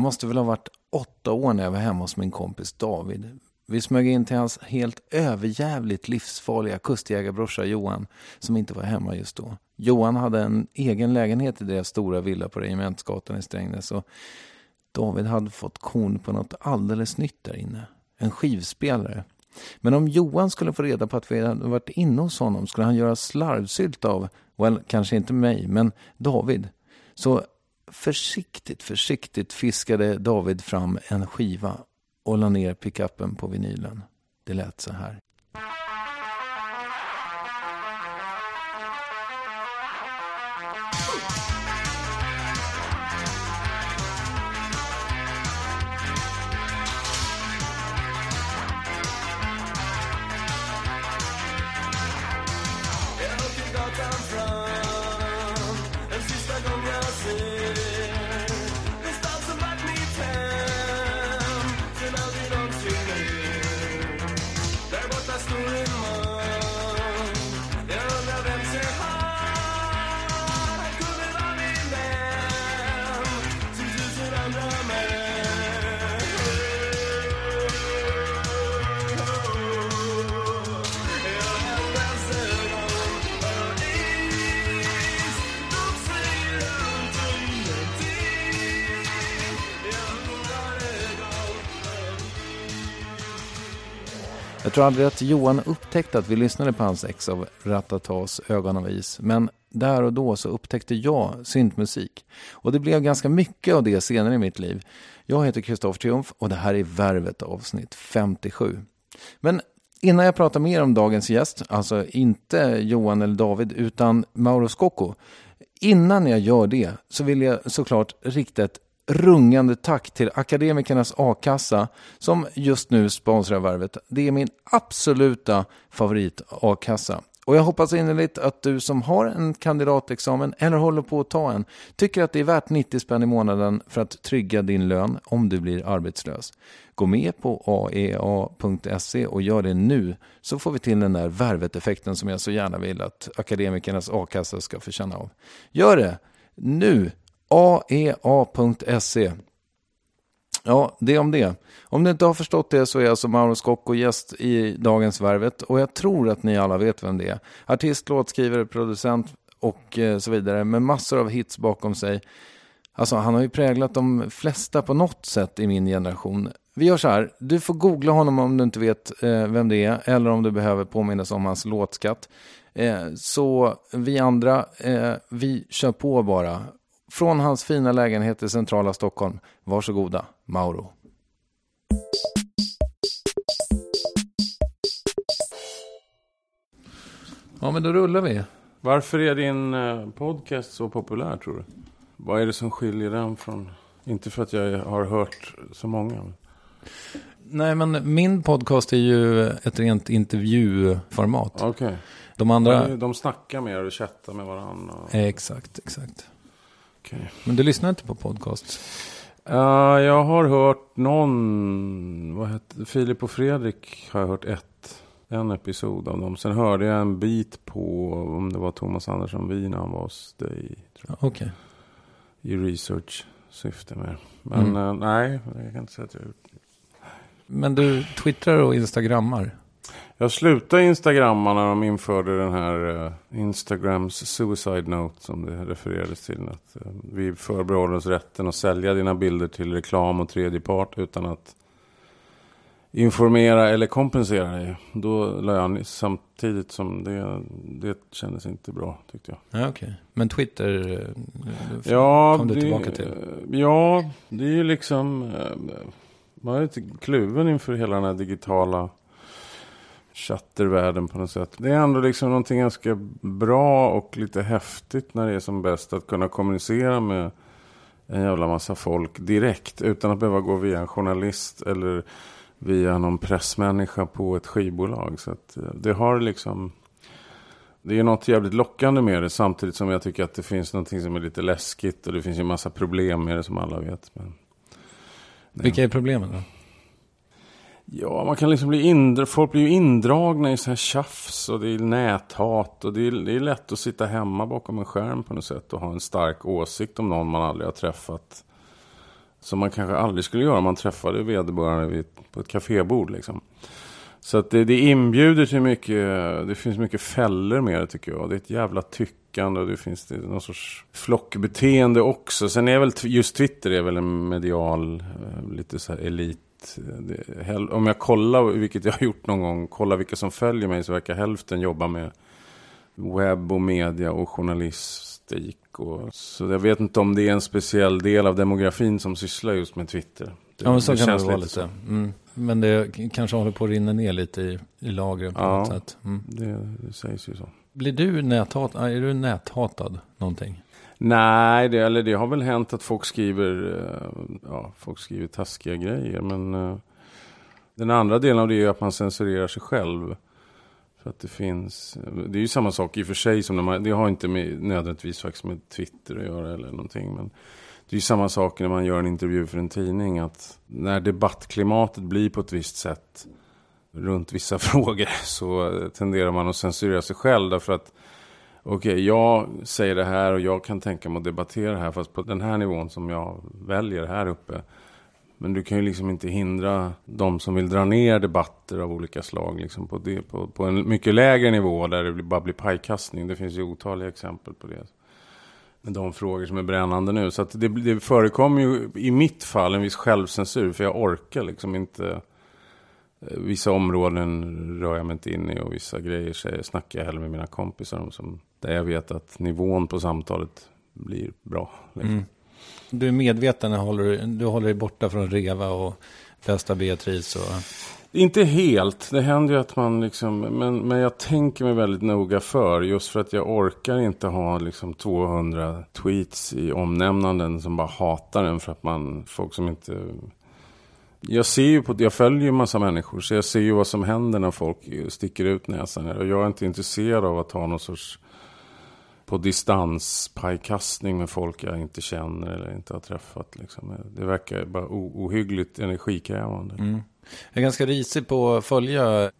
Jag måste väl ha varit åtta år när jag var hemma hos min kompis David. Vi smög in till hans helt överjävligt livsfarliga kustjägarbrorsa Johan, som inte var hemma just då. Johan hade en egen lägenhet i deras stora villa på Regementsgatan i Strängnäs och David hade fått korn på något alldeles nytt där inne. En skivspelare. Men om Johan skulle få reda på att vi hade varit inne hos honom skulle han göra slarvsylt av, well, kanske inte mig, men David. Så försiktigt, försiktigt fiskade David fram en skiva och la ner pickuppen på vinylen. Det lät så här. Jag tror aldrig att Johan upptäckte att vi lyssnade på hans ex av Ratatas Ögon av is. Men där och då så upptäckte jag syntmusik. Och det blev ganska mycket av det senare i mitt liv. Jag heter Kristoffer Triumf och det här är Värvet avsnitt 57. Men innan jag pratar mer om dagens gäst, alltså inte Johan eller David utan Mauro Scocco. Innan jag gör det så vill jag såklart rikta ett rungande tack till Akademikernas A-kassa som just nu sponsrar Värvet. Det är min absoluta favorit A-kassa. Och jag hoppas innerligt att du som har en kandidatexamen eller håller på att ta en tycker att det är värt 90 spänn i månaden för att trygga din lön om du blir arbetslös. Gå med på aea.se och gör det nu så får vi till den där värvet-effekten som jag så gärna vill att akademikernas a-kassa ska få känna av. Gör det nu! aea.se Ja, det om det. Om ni inte har förstått det så är alltså Mauro Scocco gäst i dagens Värvet och jag tror att ni alla vet vem det är. Artist, låtskrivare, producent och eh, så vidare med massor av hits bakom sig. Alltså han har ju präglat de flesta på något sätt i min generation. Vi gör så här, du får googla honom om du inte vet eh, vem det är eller om du behöver påminnas om hans låtskatt. Eh, så vi andra, eh, vi kör på bara. Från hans fina lägenhet i centrala Stockholm. Varsågoda, Mauro. Ja, men då rullar vi. Varför är din eh, podcast så populär tror du? Vad är det som skiljer den från... Inte för att jag har hört så många. Nej, men min podcast är ju ett rent intervjuformat. Okej. Okay. De andra... De, snackar med er och chattar med varandra. Och... Exakt, exakt. Okay. Men du lyssnar inte på podcast? Uh, jag har hört någon, vad heter Filip och Fredrik har jag hört ett, en episod av dem. Sen hörde jag en bit på, om det var Thomas Andersson Wien, han var hos dig. Okej. Okay. I research-syfte med. Men mm. uh, nej, jag kan inte säga att jag har gjort Men du twittrar och instagrammar? Jag slutade instagramma när de införde den här uh, Instagrams suicide note som det refererades till. Att uh, vi förbehåller oss rätten att sälja dina bilder till reklam och tredje part utan att informera eller kompensera dig. Då la jag samtidigt som det, det kändes inte bra tyckte jag. Ja, okay. Men Twitter eh, ja, kom du det, tillbaka till? Ja, det är ju liksom... Man är lite kluven inför hela den här digitala chattervärlden på något sätt. Det är ändå liksom någonting ganska bra och lite häftigt när det är som bäst att kunna kommunicera med en jävla massa folk direkt utan att behöva gå via en journalist eller via någon pressmänniska på ett skivbolag. Så att eh, det har liksom... Det är något jävligt lockande med det samtidigt som jag tycker att det finns någonting som är lite läskigt och det finns ju massa problem med det som alla vet. Men, Vilka är problemen då? Ja, man kan liksom bli indra, folk blir ju indragna i så här tjafs och det är näthat och det är, det är lätt att sitta hemma bakom en skärm på något sätt och ha en stark åsikt om någon man aldrig har träffat. Som man kanske aldrig skulle göra om man träffade vederbörande vid, på ett kafébord liksom. Så att det, det inbjuder till mycket, det finns mycket fällor med det tycker jag. Det är ett jävla tyckande och det finns det, någon sorts flockbeteende också. Sen är väl just Twitter är väl en medial, eh, lite så här elit det, om jag kollar, vilket jag har gjort någon gång, kollar vilka som följer mig så verkar hälften jobba med webb och media och journalistik. Och, så jag vet inte om det är en speciell del av demografin som sysslar just med Twitter. Det, ja, men så det kan det vara lite. Mm. Men det kanske håller på att rinna ner lite i, i lagren på ja, något sätt. Mm. Det, det sägs ju så. Blir du näthatad? Är du näthatad någonting? Nej, det, eller det har väl hänt att folk skriver, eh, ja, folk skriver taskiga grejer. Men eh, den andra delen av det är att man censurerar sig själv. För att det finns, det är ju samma sak i och för sig som när man, det har inte med, nödvändigtvis faktiskt med Twitter att göra eller någonting. Men det är ju samma sak när man gör en intervju för en tidning. Att när debattklimatet blir på ett visst sätt runt vissa frågor så eh, tenderar man att censurera sig själv. Därför att okej, okay, jag säger det här och jag kan tänka mig att debattera det här fast på den här nivån som jag väljer här uppe. Men du kan ju liksom inte hindra de som vill dra ner debatter av olika slag liksom på, det, på, på en mycket lägre nivå där det bara blir pajkastning. Det finns ju otaliga exempel på det. Med de frågor som är brännande nu. Så det, det förekommer ju i mitt fall en viss självcensur för jag orkar liksom inte Vissa områden rör jag mig inte in i och vissa grejer säger, snackar jag hellre med mina kompisar om. Som, där jag vet att nivån på samtalet blir bra. Liksom. Mm. Du är medveten, håller, du håller dig borta från Reva och bästa Beatrice och... Inte helt. Det händer ju att man liksom... Men, men jag tänker mig väldigt noga för. Just för att jag orkar inte ha liksom 200 tweets i omnämnanden som bara hatar en för att man... Folk som inte... Jag ser ju på... Jag följer ju massa människor. Så jag ser ju vad som händer när folk sticker ut näsan. Och jag är inte intresserad av att ha någon sorts... På distans pajkastning med folk jag inte känner eller inte har träffat. Liksom. Det verkar bara ohyggligt energikrävande. Mm. Jag är ganska risig på att följa,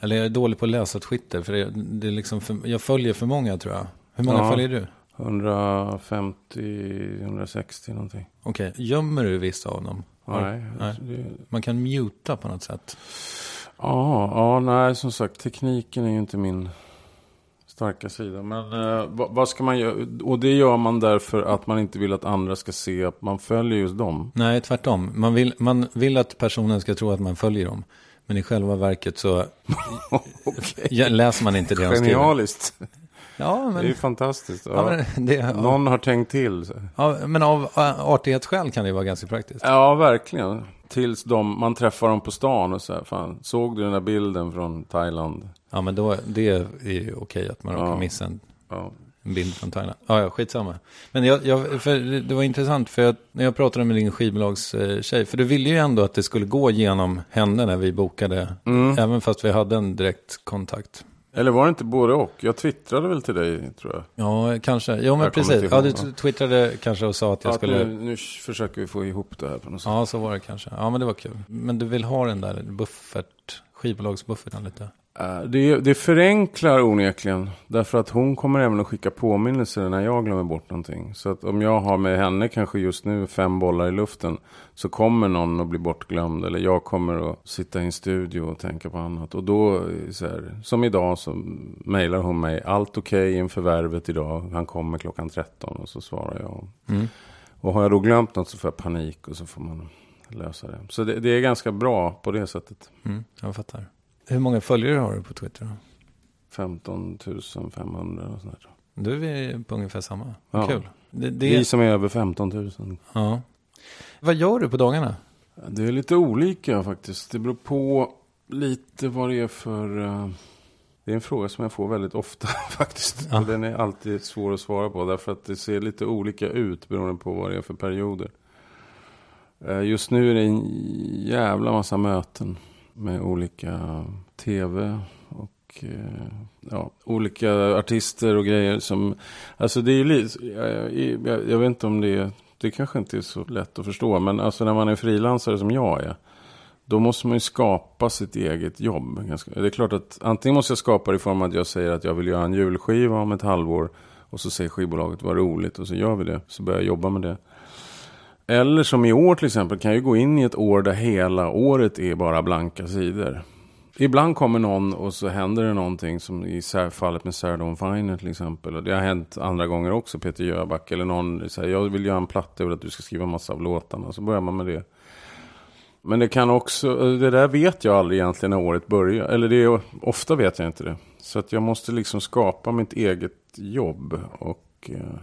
eller jag är dålig på att läsa Twitter. För det, det är liksom för, jag följer för många tror jag. Hur många Ja. följer du? 150, 160 någonting. Okej, gömmer du vissa av dem? Nej. Nej. Det, Man kan muta på något sätt. ja, ja, nej, som sagt, tekniken är ju inte min starka sida. Men eh, vad, vad ska man göra? Och det gör man därför att man inte vill att andra ska se att man följer just dem. Nej, tvärtom. Man vill, man vill att personen ska tro att man följer dem. Men i själva verket så ja, läser man inte det. Genialiskt. Ja, Det är ju men, fantastiskt. Ja. men, det, ja, Någon har tänkt till. ja, men av äh, artighetsskäl kan det vara ganska praktiskt. Ja, verkligen. Tills de, man träffar dem på stan och så här, fan, såg du den där bilden från Thailand? Ja, men då, det är ju okej att man råkar Ja. missa en Ja. En bild från Thailand. Ja, ja, skitsamma. Men jag, jag, det var intressant för jag, när jag pratade med din skivbolagstjej, för du ville ju ändå att det skulle gå genom henne när vi bokade, Mm. även fast vi hade en direkt kontakt. Eller var det inte både och? Jag twittrade väl till dig, tror jag. Ja, kanske. Jo, men Jag precis. Ja, du ja. twittrade kanske och sa att jag Att skulle... nu, nu försöker vi få ihop det här på något sätt. Ja, så var det kanske. Ja, men det var kul. Men du vill ha den där buffert, skivbolagsbufferten lite? Eh, Det, det förenklar onekligen. Därför att hon kommer även att skicka påminnelser när jag glömmer bort någonting. Så att om jag har med henne kanske just nu fem bollar i luften. Så kommer någon att bli bortglömd. Eller jag kommer att sitta i en studio och tänka på annat. Och då, eh, så här, som idag, så mejlar hon mig. Allt okej inför värvet idag. Han kommer klockan 13. Och så svarar jag. Mm. Och har jag då glömt något så får jag panik. Och så får man lösa det. Så det, det är ganska bra på det sättet. Mm, jag fattar. Hur många följare har du på Twitter då? 15 500 och sådär. Du är vi på ungefär samma. Ja. Kul. Det, Vi det, som är över 15 000. ja. Vad gör du på dagarna? Det är lite olika faktiskt. Det beror på lite vad det är för... eh, Det är en fråga som jag får väldigt ofta faktiskt. Ja. Den är alltid svår att svara på. Därför att det ser lite olika ut beroende på vad det är för perioder. Eh, Just nu är det en jävla massa möten med olika tv och eh, ja, olika artister och grejer som... Alltså det är ju lite... Jag, jag, vet inte om det är... Det kanske inte är så lätt att förstå. Men alltså när man är frilansare som jag är. Då måste man ju skapa sitt eget jobb. Det är klart att antingen måste jag skapa det i form av att jag säger att jag vill göra en julskiva om ett halvår. Och så säger skivbolaget vad roligt och så gör vi det. Så börjar jag jobba med det. Eller som i år till exempel kan jag ju gå in i ett år där hela året är bara blanka sidor. Ibland kommer någon och så händer det någonting som i fallet med Sarah Dawn Finer till exempel. Och det har hänt andra gånger också, Peter Jöback. Eller någon säger jag vill göra en platta över att du ska skriva massa av låtarna. Så börjar man med det. Men det kan också, det där vet jag aldrig egentligen när året börjar. Eller det är, ofta vet jag inte det. Så att jag måste liksom skapa mitt eget jobb. Och eh,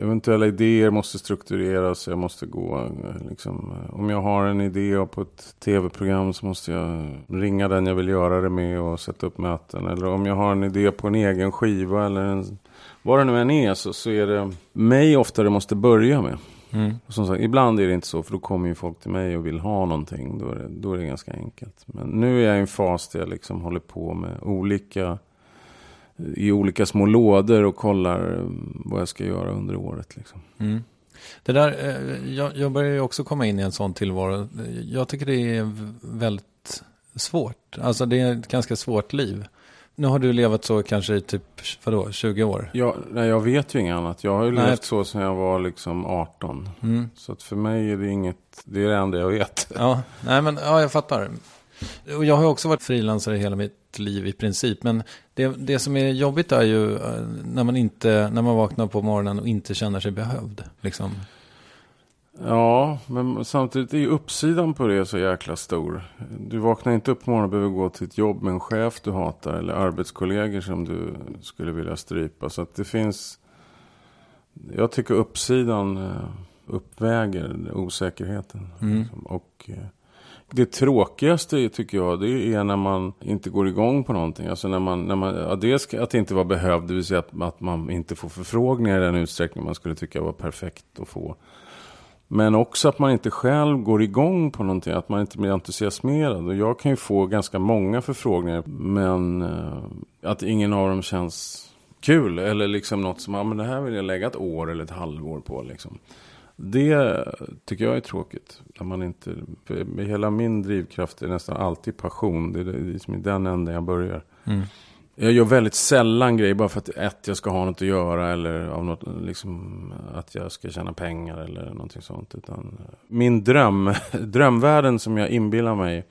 eventuella idéer måste struktureras. Jag måste gå, eh, liksom, eh, om jag har en idé på ett tv-program så måste jag ringa den jag vill göra det med och sätta upp möten. Eller om jag har en idé på en egen skiva eller en, vad det nu än är så, så är det mig ofta det måste börja med. Mm. Som sagt, ibland är det inte så, för då kommer ju folk till mig och vill ha någonting. Då är det, då är det ganska enkelt. Men nu är jag i en fas där jag liksom håller på med olika, i olika små lådor och kollar eh, vad jag ska göra under året. Liksom. Mm. Det där, eh, jag, jag börjar ju också komma in i en sån tillvaro. Jag tycker det är väldigt svårt. Alltså det är ett ganska svårt liv. Nu har du levat så kanske i typ, vadå, 20 år? Jag, nej, jag vet ju inget annat. Jag har ju Nej. levt så sedan jag var liksom 18. Mm. Så att för mig är det inget, det är det enda jag vet. Ja, nej men ja, jag fattar. Och jag har också varit frilansare hela mitt liv i princip. Men det, det som är jobbigt är ju eh, när man, inte, när man vaknar på morgonen och inte känner sig behövd. Liksom. Ja, men samtidigt är ju uppsidan på det så jäkla stor. Du vaknar inte upp på morgonen och behöver gå till ett jobb med en chef du hatar eller arbetskollegor som du skulle vilja strypa. Så att det finns... Jag tycker uppsidan eh, uppväger osäkerheten. Mm. Och eh, det tråkigaste tycker jag, det är när man inte går igång på någonting. Alltså när man, när man, ja, dels att det inte var behövd, det vill säga att, att man inte får förfrågningar i den utsträckning man skulle tycka var perfekt att få. Men också att man inte själv går igång på någonting, att man inte blir entusiasmerad. Och jag kan ju få ganska många förfrågningar, men eh, att ingen av dem känns kul. Eller liksom något som, ja men det här vill jag lägga ett år eller ett halvår på liksom. Det tycker jag är tråkigt. När man inte, hela min drivkraft är nästan alltid passion. Det är liksom i den änden jag börjar. Mm. Jag gör väldigt sällan grejer bara för att ett, jag ska ha något att göra eller av något, liksom, att jag ska tjäna pengar eller någonting sånt. Utan min dröm, drömvärlden som jag inbillar mig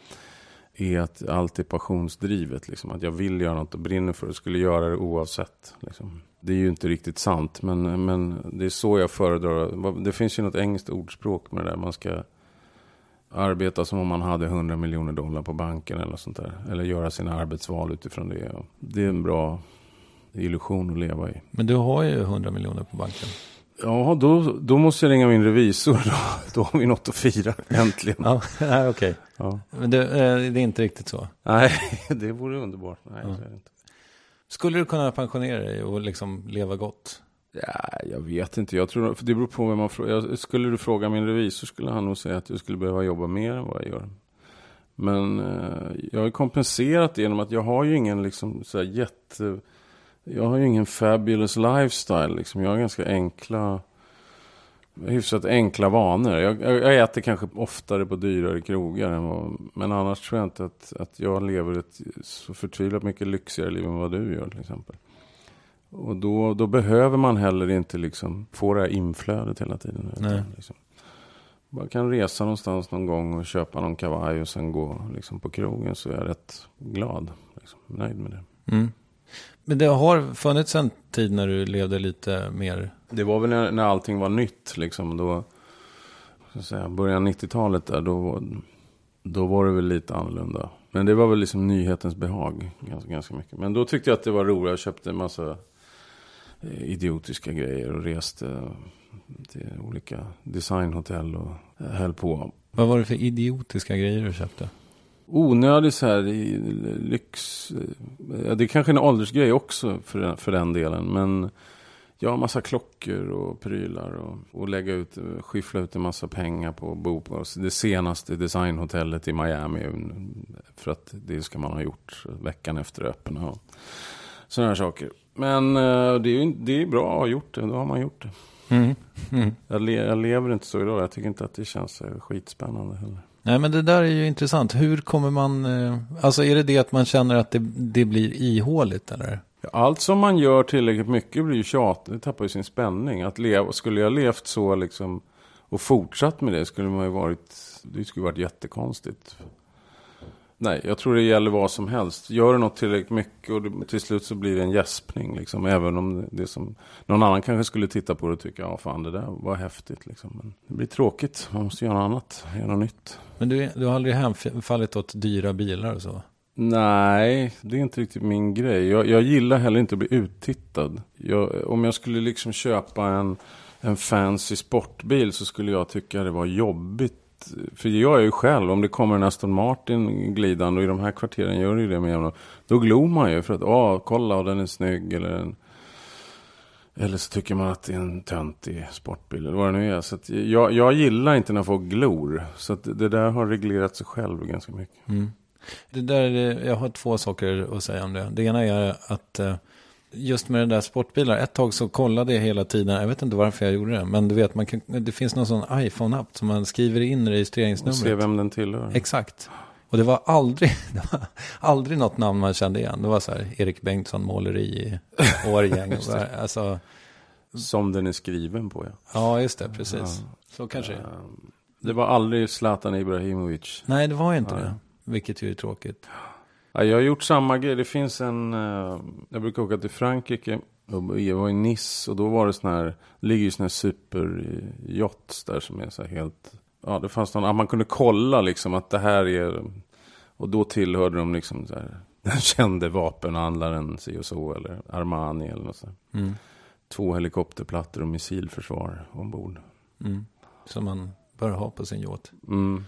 är att allt är passionsdrivet. Liksom. Att jag vill göra något och brinner för det, skulle göra det oavsett. Liksom. Det är ju inte riktigt sant, men, men det är så jag föredrar. Det finns ju något engelskt ordspråk med det där. Man ska arbeta som om man hade 100 miljoner dollar på banken eller sånt där. Eller göra sina arbetsval utifrån det. Det är en bra illusion att leva i. Men du har ju 100 miljoner på banken. Ja, då, då måste jag ringa min revisor. Då, då har vi något att fira, äntligen. Ja, nej, okej. Ja. Men det, eh, det är inte riktigt så. Nej, det vore underbart. Nej, Ja. så är det inte. Skulle du kunna pensionera dig och liksom leva gott? Ja, jag vet inte. Jag tror, för det beror på vem man frågar. Skulle du fråga min revisor skulle han nog säga att jag skulle behöva jobba mer än vad jag gör. Men eh, jag har kompenserat det genom att jag har ju ingen liksom så här jätte... Jag har ju ingen fabulous lifestyle liksom. Jag har ganska enkla... Hyfsat enkla vanor. Jag, jag, äter kanske oftare på dyrare krogar än vad... Men annars tror jag inte att, att jag lever ett så förtvivlat mycket lyxigare liv än vad du gör till exempel. Och då, då behöver man heller inte liksom få det här inflödet hela tiden. Nej. Liksom, bara kan resa någonstans någon gång och köpa någon kavaj och sen gå liksom på krogen så är jag rätt glad. Liksom, nöjd med det. Mm. Men det har funnits en tid när du levde lite mer... Det var väl när, när allting var nytt liksom. Då, så att säga, början 90-talet där, då, då var det väl lite annorlunda. Men det var väl liksom nyhetens behag ganska, ganska mycket. Men då tyckte jag att det var roligt. Jag köpte en massa eh, idiotiska grejer och reste till olika designhotell och eh, höll på. Vad var det för idiotiska grejer du köpte? Onödig så här lyx. Ja, det är kanske en åldersgrej också för den, för den delen. Men jag har massa klockor och prylar. Och, och lägga ut, skyffla ut en massa pengar på att bo på det senaste designhotellet i Miami. För att det ska man ha gjort veckan efter öppen. Och sådana här saker. Men eh, det är det är bra att ha gjort det. Då har man gjort det. Mm. Mm. Jag, le, jag lever inte så idag. Jag tycker inte att det känns eh, skitspännande heller. Nej, men det där är ju intressant. Hur kommer man... Eh, alltså är det det att man känner att det, det blir ihåligt eller? Allt som man gör tillräckligt mycket blir ju tjatigt. Det tappar ju sin spänning. Att leva, skulle jag levt så liksom och fortsatt med det skulle man ju varit... Det skulle varit jättekonstigt. Nej, jag tror det gäller vad som helst. Gör du något tillräckligt mycket och det, till slut så blir det en gäspning. Liksom, även om det som... Någon annan kanske skulle titta på det och tycka, ja fan det där var häftigt. Liksom. Men det blir tråkigt. Man måste göra något annat. Göra något nytt. Men du, du har aldrig hemfallit åt dyra bilar och så? Nej, det är inte riktigt min grej. Jag, jag gillar heller inte att bli uttittad. Jag, om jag skulle liksom köpa en, en fancy sportbil så skulle jag tycka det var jobbigt. För jag är ju själv, om det kommer en Aston Martin glidande och i de här kvarteren gör det ju det med jämna. Då glor man ju för att, åh, kolla och den är snygg eller en... Eller så tycker man att det är en töntig sportbil eller vad det nu är. Så att jag, jag gillar inte när folk glor. Så att det där har reglerat sig själv ganska mycket. Mm. Det där, är- jag har två saker att säga om det. Det ena är att eh, just med den där sportbilar, ett tag så kollade jag hela tiden, jag vet inte varför jag gjorde det, men du vet, man kan, det finns någon sån iPhone-app som man skriver in Och se registreringsnumret. vem den tillhör. Exakt. Och det var aldrig, det var aldrig något namn man kände igen. Det var så här, Erik Bengtsson måleri i Årgäng. Alltså, Som den är skriven på, ja. ja, just det, precis. Så kanske det. Ehm, Det var aldrig Zlatan Ibrahimovic. Nej, det var ju inte Nej. det. Vilket ju är tråkigt. Ja, jag har gjort samma grej. Det finns en... eh, Jag brukar åka till Frankrike Jag var i Nice och då var det sån här, det ligger ju såna här superyachts där som är så här helt, ja det fanns någon, man kunde kolla liksom att det här är, och då tillhörde de liksom så här, den kände vapenhandlaren si och så eller Armani eller något sånt. Mm. Två helikopterplattor och missilförsvar ombord. Mm. Som man bör ha på sin yacht. Mm.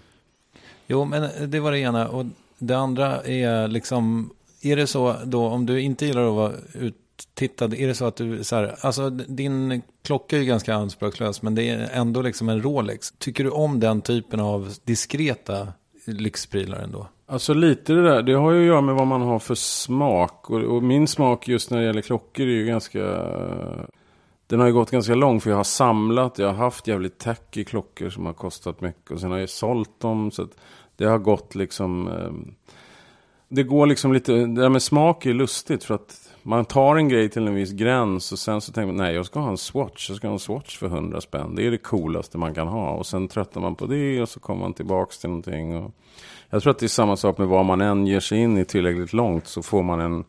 Jo, men det var det ena. Och det andra är liksom, är det så då, om du inte gillar att vara uttittad, är det så att du, så här, alltså din klocka är ju ganska anspråkslös, men det är ändå liksom en Rolex. Tycker du om den typen av diskreta lyxprylar ändå? Alltså lite det där, det har ju att göra med vad man har för smak. Och, och min smak just när det gäller klockor är ju ganska... Den har ju gått ganska långt för jag har samlat, jag har haft jävligt tacky klockor som har kostat mycket. Och sen har jag sålt dem. Så att det har gått liksom... Ehm, det går liksom lite, det där med smak är lustigt för att man tar en grej till en viss gräns och sen så tänker man nej jag ska ha en swatch, jag ska ha en swatch för 100 spänn. Det är det coolaste man kan ha och sen tröttnar man på det och så kommer man tillbaks till någonting. Och jag tror att det är samma sak med vad man än ger sig in i tillräckligt långt så får man en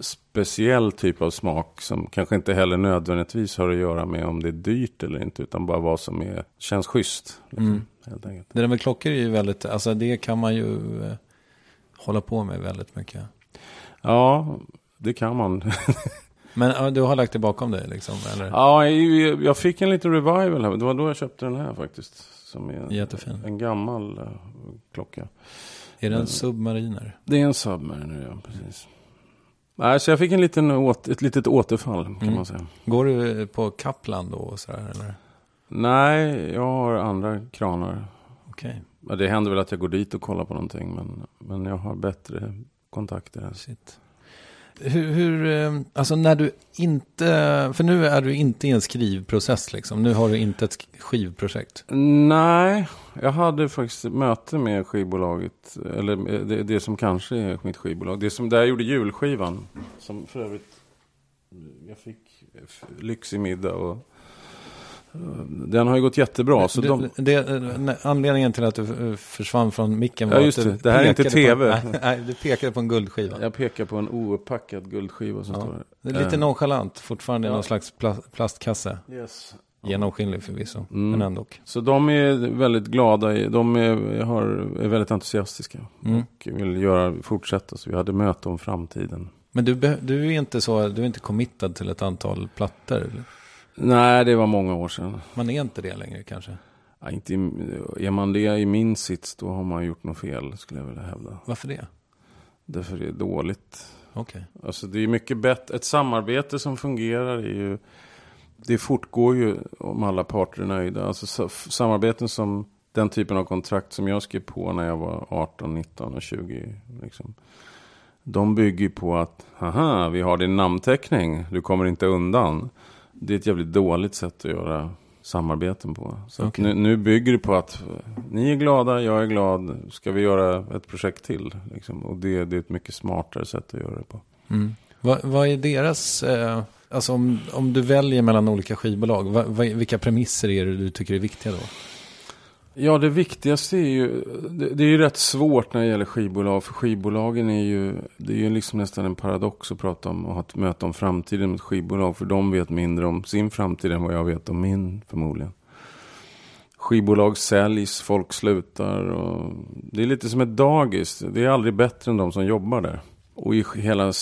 speciell typ av smak som kanske inte heller nödvändigtvis har att göra med om det är dyrt eller inte utan bara vad som är, känns schysst. Liksom, Mm. helt enkelt. Det där med klockor är ju väldigt, alltså det kan man ju eh, hålla på med väldigt mycket. Ja, det kan man. Men du har lagt det bakom dig liksom, eller? Ja, jag fick en liten revival här. Det var då jag köpte den här faktiskt. Som är Jättefin. en gammal uh, klocka. Är det en submariner? Det är en Submariner, ja. Precis. Nej, så jag fick en liten åt, ett litet återfall kan Mm. man säga. Går du på Kaplan då och sådär, eller? Nej, jag har andra kranar. Okej, Ja, Det händer väl att jag går dit och kollar på någonting. Men, men jag har bättre kontakter. shit. Hur, hur, eh, alltså när du inte, för nu är du inte i en skrivprocess liksom. Nu har du inte ett skivprojekt. Nej, jag hade faktiskt möte med skivbolaget. Eller det, det som kanske är mitt skivbolag. Det som där jag gjorde julskivan. Som för övrigt jag fick lyxig middag. Och, den har ju gått jättebra. Så det, de, det, nej, anledningen till att du eh, försvann från micken Ja, var just att du det. Det här är inte TV. På, nej, nej, du pekade på en guldskiva. jag pekar på en ouppackad guldskiva som Ja. står Det är lite Eh, nonchalant, fortfarande i ja. någon slags pla- plastkasse. Yes. Genomskinlig förvisso, Mm. men ändå. Så de är väldigt glada, de är, har, är väldigt entusiastiska Mm. och vill göra, fortsätta. Så vi hade möte om framtiden. Men du, du är inte så, du är inte committad till ett antal plattor? eller? Nej, det var många år sedan. Man är inte det längre kanske? Ja, inte, i- är man det i min sits, då har man gjort något fel, skulle jag vilja hävda. Varför det? Därför är det dåligt. Okej. Alltså det är mycket bättre. Ett samarbete som fungerar är ju... Det fortgår ju om alla parter är nöjda. Alltså sa- samarbeten som den typen av kontrakt som jag skrev på när jag var 18, 19 och 20. Liksom. De bygger på att, haha, vi har din namnteckning, du kommer inte undan. Det är ett jävligt dåligt sätt att göra samarbeten på. Så Okej. nu, nu bygger det på att ni är glada, jag är glad, ska vi göra ett projekt till? Liksom. Och det, det är ett mycket smartare sätt att göra det på. Mm. Vad, vad är deras, eh, alltså om, om du väljer mellan olika skivbolag, vad, vad, vilka premisser är det du tycker är viktiga då? Ja, det viktigaste är ju, det, det är ju rätt svårt när det gäller skivbolag. För skivbolagen är ju, det är ju liksom nästan en paradox att prata om och ha ett möte om framtiden med ett skivbolag. För de vet mindre om sin framtid än vad jag vet om min förmodligen. Skivbolag säljs, folk slutar och det är lite som ett dagis. Det är aldrig bättre än de som jobbar där. Och i hela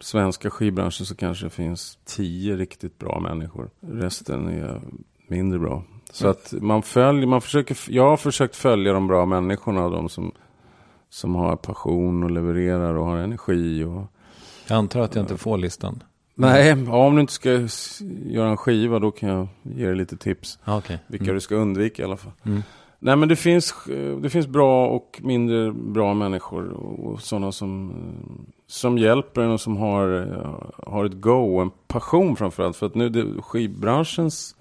svenska skivbranschen så kanske det finns tio riktigt bra människor. Resten är mindre bra. Så att man följer, man försöker, jag har försökt följa de bra människorna, de som, som har passion och levererar och har energi. Och, Jag antar att jag inte får listan. nej, ja, om du inte ska göra en skiva då kan jag ge dig lite tips. Ah, Okej. Vilka Mm. du ska undvika i alla fall. Mm. Nej men det finns, eh, det finns bra och mindre bra människor. Och sådana som, eh, som hjälper en och som har, eh, har ett go och en passion framförallt. För att nu det, skivbranschens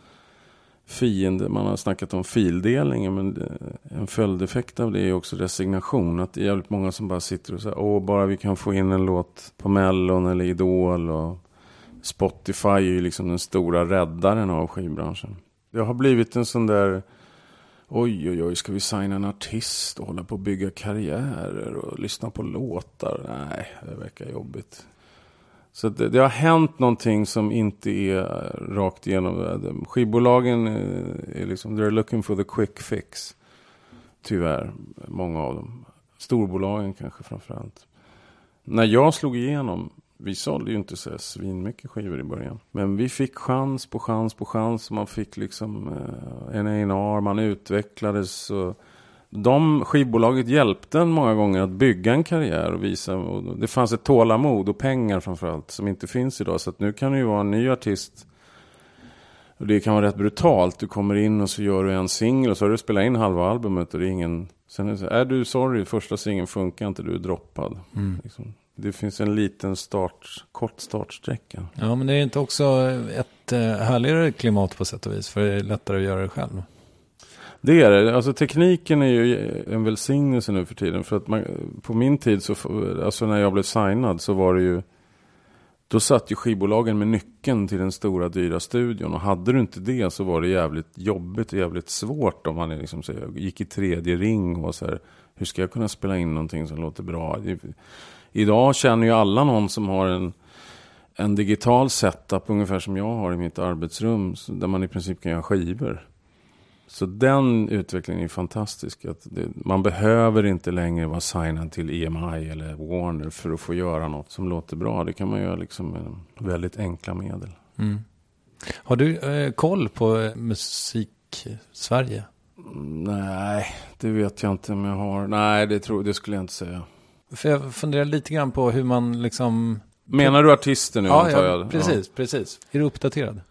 fiende, man har snackat om fildelningen Men en följdeffekt av det är också resignation. Att det är jävligt många som bara sitter och säger åh bara vi kan få in en låt på Mellon eller Idol. Och Spotify är ju liksom den stora räddaren av skivbranschen. Det har blivit en sån där Oj, oj, oj, ska vi signa en artist och hålla på att bygga karriärer och lyssna på låtar? Nej, det verkar jobbigt. Så det, det, har hänt någonting som inte är rakt igenom. Skivbolagen eh, är liksom, they're looking for the quick fix. Tyvärr, många av dem. Storbolagen kanske framförallt. När jag slog igenom, vi sålde ju inte så svinmycket skivor i början. Men vi fick chans på chans på chans. Man fick liksom eh, en A&R, man utvecklades. Och de skivbolaget hjälpte en många gånger att bygga en karriär och visa. Och det fanns ett tålamod och pengar framförallt som inte finns idag. Så att nu kan du ju vara en ny artist. Och det kan vara rätt brutalt. Du kommer in och så gör du en singel och så har du spelat in halva albumet och det är ingen... Sen är det så, är du sorry, första singeln funkar inte, du är droppad. Mm. Liksom. Det finns en liten start, kort startsträcka. Ja, men det är inte också ett eh, härligare klimat på sätt och vis, för det är lättare att göra det själv. Det är det. Alltså tekniken är ju en välsignelse nu för tiden. För att man, på min tid, så, alltså när jag blev signad, så var det ju... Då satt ju skivbolagen med nyckeln till den stora dyra studion. Och hade du inte det så var det jävligt jobbigt och jävligt svårt. Om man liksom så, gick i tredje ring och så här, hur ska jag kunna spela in någonting som låter bra? Idag känner ju alla någon som har en, en digital setup, ungefär som jag har i mitt arbetsrum. Där man i princip kan göra skivor. Så den utvecklingen är fantastisk. Att det, man behöver inte längre vara signad till EMI eller Warner för att få göra något som låter bra. Det kan man göra liksom med väldigt enkla medel. Mm. Har du eh, koll på eh, musik-Sverige? Nej, det vet jag inte om jag har. Nej, det, tror, det skulle jag inte säga. För jag funderar lite grann på hur man liksom... Menar du artister nu ja, antar jag? Ja, precis, ja. precis. Är du uppdaterad?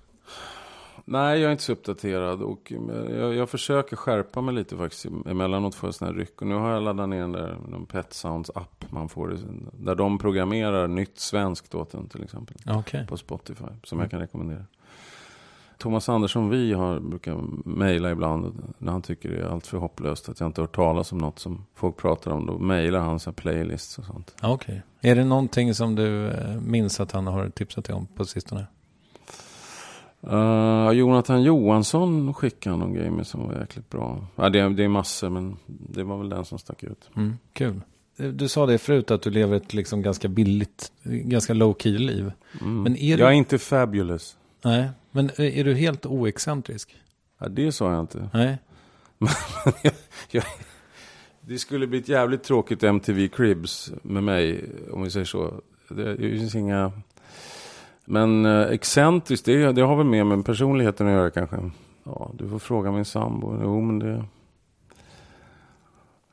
Nej, jag är inte så uppdaterad. Och jag, jag försöker skärpa mig lite faktiskt. Emellanåt får jag sådana här ryck. Och nu har jag laddat ner den där den Pet Sounds app man får. Där de programmerar nytt svenskt åt en till exempel. Okay. På Spotify. Som jag kan rekommendera. Thomas Andersson Vi har, brukar mejla ibland när han tycker det är allt för hopplöst att jag inte hört talas om något som folk pratar om. Då mejlar han så playlists och sånt. Okej. Okay. Är det någonting som du eh, minns att han har tipsat dig om på sistone? Uh, Jonathan Johansson skickade någon grej med som var jäkligt bra. Ja, det, det är massor men det var väl den som stack ut. Mm, kul. Du sa det förut att du lever ett liksom ganska billigt, ganska low key liv. Mm. Men är jag är inte fabulous. Nej, men är du helt oexcentrisk? Ja, det sa jag inte. Nej. jag, jag, det skulle bli ett jävligt tråkigt MTV Cribs med mig, om vi säger så. Det, det finns inga... Men eh, excentriskt, det, det har väl mer med personligheten att göra kanske. Ja, du får fråga min sambo. Jo, men det...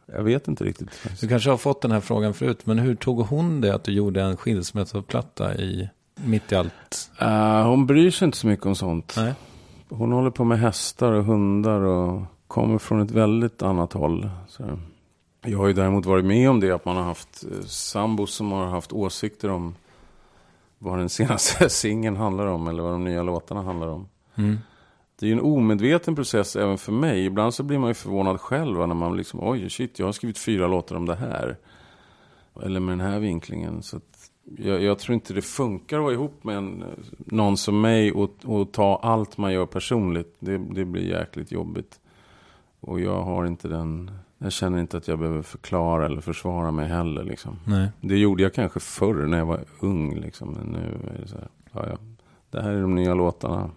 Jag vet inte riktigt. Du kanske har fått den här frågan förut, men hur tog hon det att du gjorde en skilsmässoplatta i mitt i allt? Uh, hon bryr sig inte så mycket om sånt. Nej. Hon håller på med hästar och hundar och kommer från ett väldigt annat håll. Så. Jag har ju däremot varit med om det, att man har haft eh, sambos som har haft åsikter om vad den senaste singeln handlar om eller vad de nya låtarna handlar om. Mm. Det är ju en omedveten process även för mig. Ibland så blir man ju förvånad själv när man liksom, oj shit, jag har skrivit fyra låtar om det här. Eller med den här vinklingen. Så jag, jag, tror inte det funkar att vara ihop med en, någon som mig och, och ta allt man gör personligt. Det, det blir jäkligt jobbigt. Och jag har inte den... Jag känner inte att jag behöver förklara eller försvara mig heller. Liksom. Nej. Det gjorde jag kanske förr när jag var ung. Liksom. Men nu är det så här, ja, ja, det här är de nya låtarna.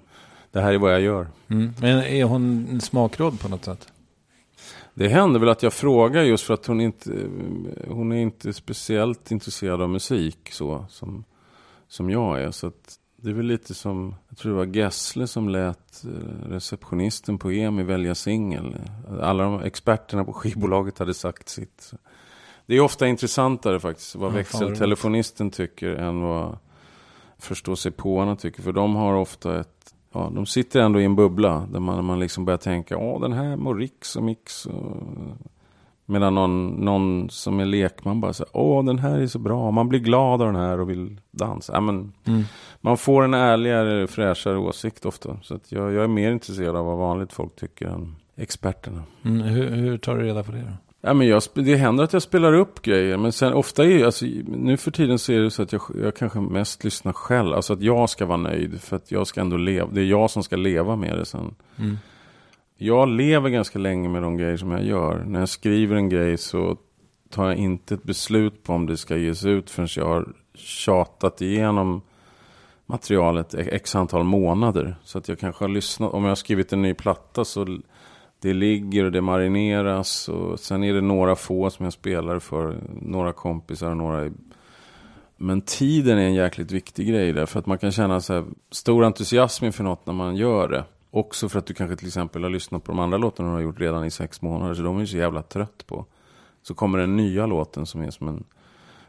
Det här är vad jag gör. Mm. Men är hon smakråd på något sätt? Det händer väl att jag frågar just för att hon inte, hon är inte speciellt intresserad av musik så som, som jag är. Så det är väl lite som, jag tror det var Gessle som lät eh, receptionisten på EMI välja singel. Alla de experterna på skivbolaget hade sagt sitt. Det är ofta intressantare faktiskt vad ja, växeltelefonisten tycker än vad förstå sig på tycker. För de har ofta ett ja, de sitter ändå i en bubbla där man, man liksom börjar tänka, ja den här mår Riks och Mix. Och... Medan någon, någon som är lekman bara säger, åh den här är så bra, man blir glad av den här och vill dansa. Ja, men, mm. Man får en ärligare, fräschare åsikt ofta. Så att jag, jag är mer intresserad av vad vanligt folk tycker än experterna. Mm, hur, hur tar du reda på det då? Ja, men jag, det händer att jag spelar upp grejer. Men sen ofta är alltså, nu för tiden så är det så att jag, jag kanske mest lyssnar själv. Alltså att jag ska vara nöjd. För att jag ska ändå leva. Det är jag som ska leva med det sen. Mm. Jag lever ganska länge med de grejer som jag gör. När jag skriver en grej så tar jag inte ett beslut på om det ska ges ut förrän jag har tjatat igenom materialet e- x antal månader. Så att jag kanske har lyssnat, om jag har skrivit en ny platta så det ligger och det marineras och sen är det några få som jag spelar för, några kompisar och några men tiden är en jäkligt viktig grej där. För att man kan känna så här, stor entusiasm inför något när man gör det. Också för att du kanske till exempel har lyssnat på de andra låtarna du har gjort redan i sex månader. Så de är ju så jävla trött på. Så kommer den nya låten som är som en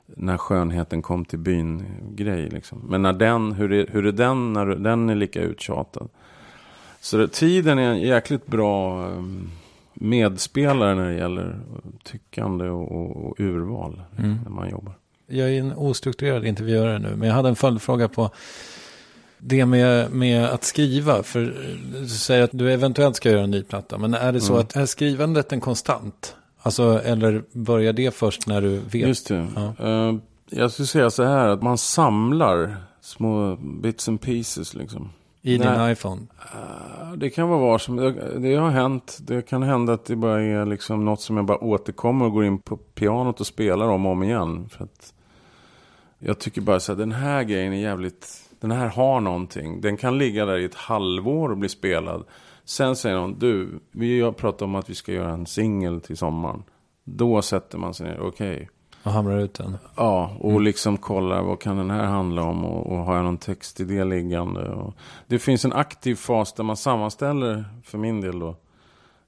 när skönheten kom till byn-grej. Liksom. Men när den, hur är, hur är den när den är lika uttjatad? Så det, tiden är en jäkligt bra um, medspelare när det gäller tyckande och, och, och urval mm. när man jobbar. Jag är en ostrukturerad intervjuare nu, men jag hade en följdfråga på det med, med att skriva. För du säger att du eventuellt ska göra en ny platta, men är det så mm. att är skrivandet en konstant? Alltså, eller börjar det först när du vet? Just det. Ja. Uh, jag skulle säga så här, att man samlar små bits and pieces liksom. I din Nej. iPhone? Uh, det kan vara var som, det, det, har hänt. Det kan hända att det bara är liksom något som jag bara återkommer och går in på pianot och spelar om och om igen. För att jag tycker bara så här, den här grejen är jävligt, den här har någonting. Den kan ligga där i ett halvår och bli spelad. Sen säger någon, du, vi har pratat om att vi ska göra en singel till sommaren. Då sätter man sig ner, okej. Okay. Och hamrar ut den? Ja, och mm. liksom kollar vad kan den här handla om och, och har jag någon text i det liggande. Och det finns en aktiv fas där man sammanställer, för min del då,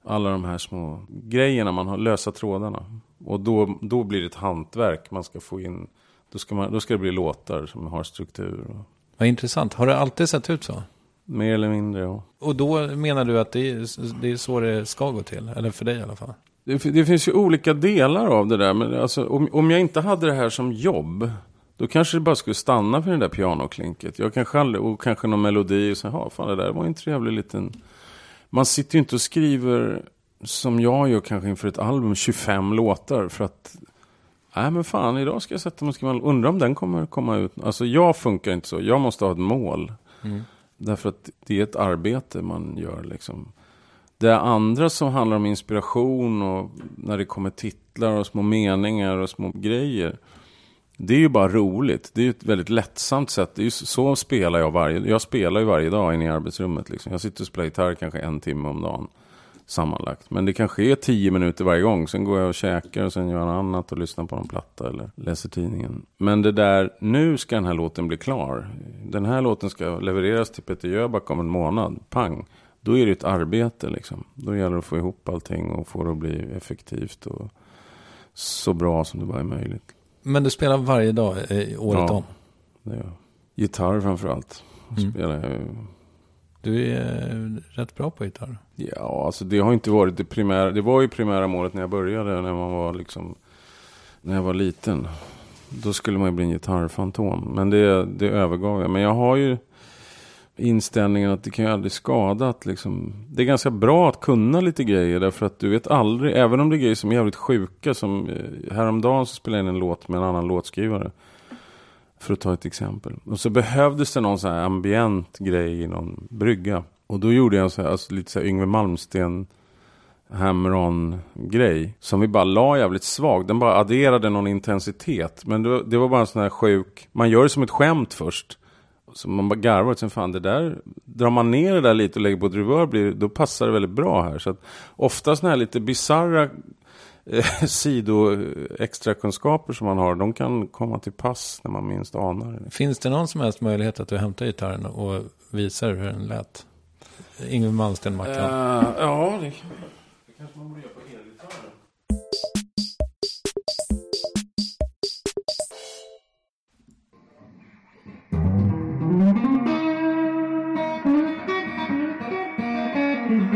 alla de här små grejerna man har, lösa trådarna. Och då, då blir det ett hantverk man ska få in. Då ska, man, då ska det bli låtar som har struktur. Och... Vad intressant. Har det alltid sett ut så? Mer eller mindre, ja. Och då menar du att det är, det är så det ska gå till? Eller för dig i alla fall? Det, det finns ju olika delar av det där. Men alltså, om, om jag inte hade det här som jobb. Då kanske det bara skulle stanna för det där pianoklinket. Jag kanske aldrig, och kanske någon melodi och så, ja fan det där var en trevlig liten... Man sitter ju inte och skriver som jag gör kanske inför ett album, 25 låtar för att Nej men fan, idag ska jag sätta mig och skriva. Undrar om den kommer komma ut. Alltså jag funkar inte så. Jag måste ha ett mål. Mm. Därför att det är ett arbete man gör liksom. Det andra som handlar om inspiration och när det kommer titlar och små meningar och små grejer. Det är ju bara roligt. Det är ju ett väldigt lättsamt sätt. Det är ju så spelar jag varje Jag spelar ju varje dag inne i arbetsrummet. Liksom. Jag sitter och spelar gitarr kanske en timme om dagen sammanlagt. Men det kanske är tio minuter varje gång. Sen går jag och käkar och sen gör jag något annat och lyssnar på en platta eller läser tidningen. Men det där, nu ska den här låten bli klar. Den här låten ska levereras till Peter Jöback om en månad. Pang. Då är det ett arbete liksom. Då gäller det att få ihop allting och få det att bli effektivt och så bra som det bara är möjligt. Men du spelar varje dag eh, året ja, om? det gör jag. Gitarr framför allt. Mm. Spelar jag du är eh, rätt bra på gitarr. Ja, alltså det har inte varit det primära. Det var ju primära målet när jag började, när man var liksom, när jag var liten. Då skulle man ju bli en gitarrfantom. Men det, det övergav jag. Men jag har ju inställningen att det kan ju aldrig skada att liksom, det är ganska bra att kunna lite grejer därför att du vet aldrig, även om det är grejer som är jävligt sjuka som eh, häromdagen så spelade jag in en låt med en annan låtskrivare. För att ta ett exempel. Och så behövdes det någon sån här ambient grej i någon brygga. Och då gjorde jag en så här, alltså lite så här Yngve Malmsten hammer grej Som vi bara la jävligt svag. Den bara adderade någon intensitet. Men det, det var bara en sån här sjuk... Man gör det som ett skämt först. Så man bara garvar. Sen fan det där... Drar man ner det där lite och lägger på ett reverb. Då passar det väldigt bra här. Så att ofta såna här lite bizarra eh, sido eh, extra kunskaper som man har, de kan komma till pass när man minst anar det. Finns det någon som helst möjlighet att du hämtar gitarren och visar hur den lät? Yngwie Malmsten-Mackan? Uh, eh, ja, det, kan, det kanske man borde göra på elgitarren.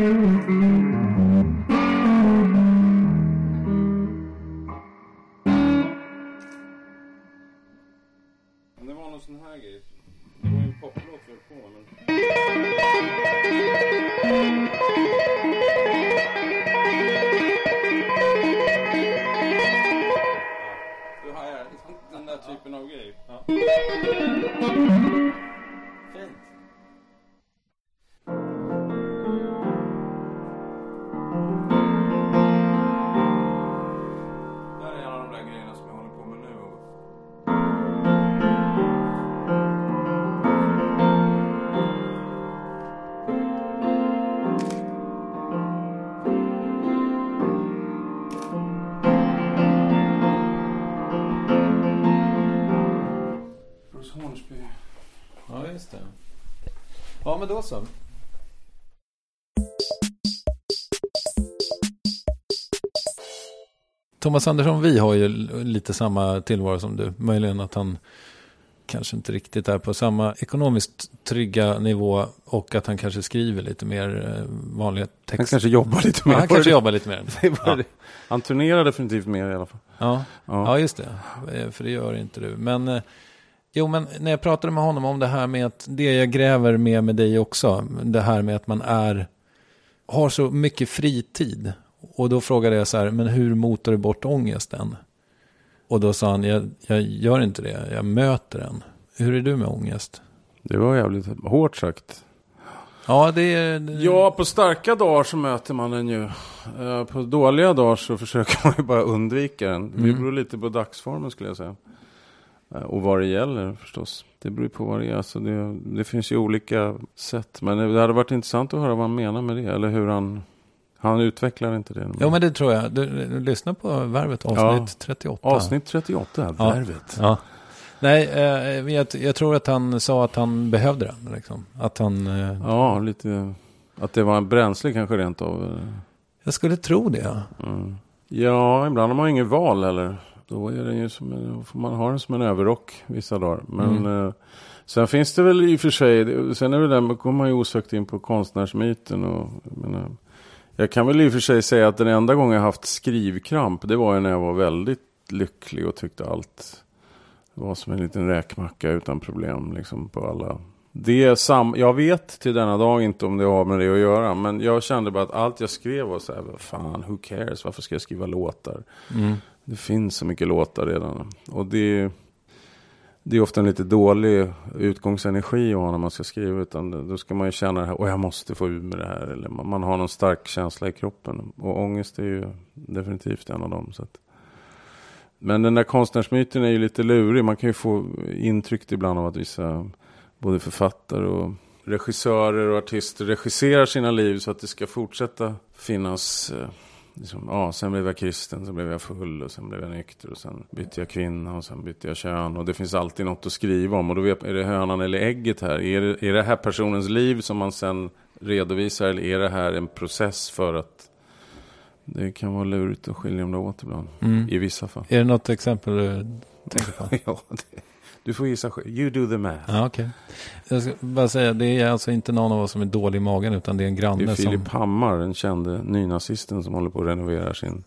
Mm-hmm. Ja, just det. Ja, men då så. Thomas Andersson, vi har ju lite samma tillvaro som du. Möjligen att han kanske inte riktigt är på samma ekonomiskt trygga nivå och att han kanske skriver lite mer eh, vanliga texter. Han kanske jobbar lite mer. Ja, han kanske jobbar lite mer. Ja. Han turnerar definitivt mer i alla fall. Ja. Ja. ja, just det. Eh, För det gör inte du. Men, eh, jo, men när jag pratade med honom om det här med att det jag gräver med med dig också, det här med att man är, har så mycket fritid. Och då frågade jag så här, men hur motar du bort ångesten? Och då sa han, jag, jag gör inte det, jag möter den. Hur är du med ångest? Det var jävligt hårt sagt. Ja, det är... Ja, på starka dagar så möter man den ju. Eh, På dåliga dagar så försöker man ju bara undvika den. Det Mm. beror lite på dagsformen skulle jag säga. Eh, Och vad det gäller förstås. Det beror ju på vad det är. Alltså det, det finns ju olika sätt. Men det hade varit intressant att höra vad han menar med det. Eller hur han... Han utvecklar inte det. Jo, men det tror jag. Du, du lyssnar på Värvet avsnitt 38. Avsnitt 38, Ja. Värvet. Ja. Nej, eh, jag, jag tror att han sa att han behövde den. Liksom. Att han... Eh, Ja, lite... Att det var en bränsle kanske rent av. eh, Jag skulle tro det. Mm. Ja, ibland har man ju inget val heller. Då är det ju som en, får man ha den som en överrock vissa dagar. Men Mm. eh, sen finns det väl i och för sig, sen är det där, man kommer man ju osökt in på konstnärsmyten. Och, jag, menar, jag kan väl i och för sig säga att den enda gången jag haft skrivkramp, det var ju när jag var väldigt lycklig och tyckte allt var som en liten räkmacka utan problem liksom på alla. Det är sam jag vet till denna dag inte om det har med det att göra. Men jag kände bara att allt jag skrev var så här, fan, who cares, varför ska jag skriva låtar? Mm. Det finns så mycket låtar redan. Och det, det är ofta en lite dålig utgångsenergi att ha när man ska skriva. Utan då ska man ju känna det här, och jag måste få ur med det här. Eller man, man har någon stark känsla i kroppen. Och ångest är ju definitivt en av dem. Så att. Men den där konstnärsmyten är ju lite lurig. Man kan ju få intryck ibland av att vissa, både författare och regissörer och artister regisserar sina liv så att det ska fortsätta finnas eh, Liksom, ja, sen blev jag kristen, sen blev jag full och sen blev jag nykter och sen bytte jag kvinna och sen bytte jag kön. Och det finns alltid något att skriva om. Och då vet är det hönan eller ägget här? Är det, är det här personens liv som man sen redovisar eller är det här en process för att det kan vara lurigt att skilja dem åt ibland. Mm. I vissa fall. Är det något exempel du tänker på? ja, det, du får gissa själv. You do the math. Ja, okej. Jag ska bara säga, det är alltså inte någon av oss som är dålig i magen, utan det är en Det granne är Filip som... Hammar, den kände nynazisten som håller på att renovera sin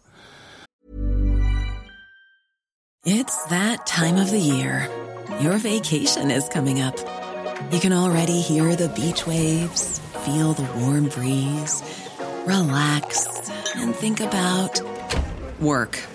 It's that time of the year. Your vacation is coming up. You can already hear the beach waves, feel the warm breeze, relax, and think about work.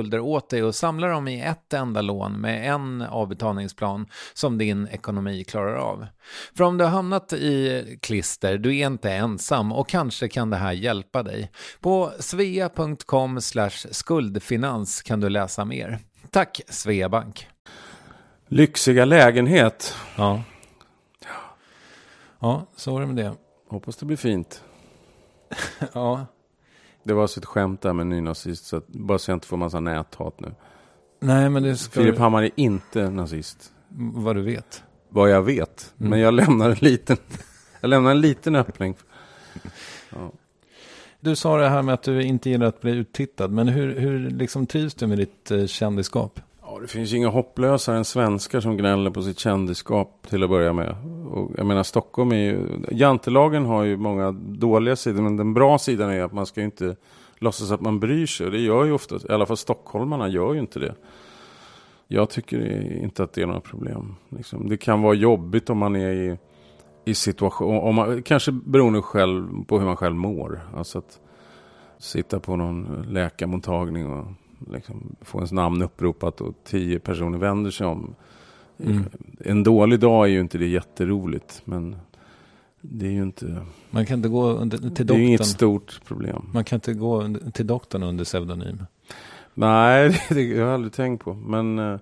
skulder åt dig och samla dem i ett enda lån med en avbetalningsplan som din ekonomi klarar av. För om du har hamnat i klister, du är inte ensam och kanske kan det här hjälpa dig. På svea.com skuldfinans kan du läsa mer. Tack Sveabank! Lyxiga lägenhet. Ja. Ja, så är det med det. Hoppas det blir fint. ja. Det var alltså ett skämt där med nynazist, så att, bara så jag inte får massa näthat nu. Nej, men det ska... Filip Hammar är inte nazist. Vad du vet. Vad jag vet. Mm. Men jag lämnar en liten, jag lämnar en liten öppning. Ja. Du sa det här med att du inte gillar att bli uttittad. Men hur, hur liksom trivs du med ditt eh, kändisskap? Ja, det finns ju inga hopplösare än svenskar som gnäller på sitt kändisskap till att börja med. Och jag menar Stockholm är ju, jantelagen har ju många dåliga sidor men den bra sidan är att man ska inte låtsas att man bryr sig. Och det gör ju ofta, i alla fall stockholmarna gör ju inte det. Jag tycker inte att det är några problem. Liksom. Det kan vara jobbigt om man är i, i situation, om man, kanske beroende själv på hur man själv mår. Alltså att sitta på någon läkarmottagning och liksom, få ens namn uppropat och tio personer vänder sig om. Mm. En dålig dag är ju inte det jätteroligt, men det är ju inte... Man kan inte gå under, till doktorn. Det är inget stort problem. Man kan inte gå under, till doktorn under pseudonym. Nej, det, har jag aldrig tänkt på. Men eh,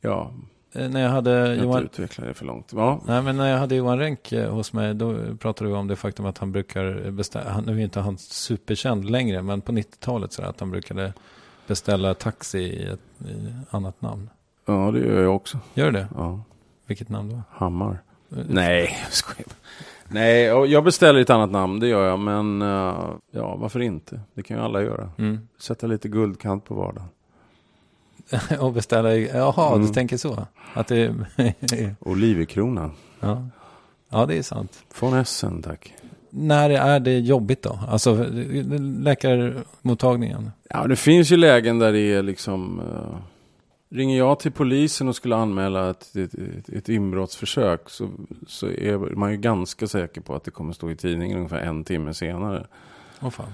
ja, eh, när jag hade jag Johan... utveckla det för långt. Ja. Nej, men när jag hade Johan Renck eh, hos mig, då pratade vi om det faktum att han brukar beställa, nu är inte han superkänd längre, men på 90-talet så att han brukade beställa taxi i ett i annat namn? Ja, det gör jag också. Gör det? Ja. Vilket namn då? Hammar. Eh, Nej, jag skojar. Nej, jag beställer ett annat namn, det gör jag. Men uh, ja, varför inte? Det kan ju alla göra. Mm. Sätta lite guldkant på vardagen. och beställa, jaha, mm. du tänker så? Att det Olivekronan. Ja. ja, det är sant. Från Essen, tack när är det jobbigt då? Alltså läkarmottagningen? Ja, det finns ju lägen där det är liksom... Uh, ringer jag till polisen och skulle anmäla ett, ett, ett, ett inbrottsförsök så, så är man ju ganska säker på att det kommer stå i tidningen ungefär en timme senare. Åh fan.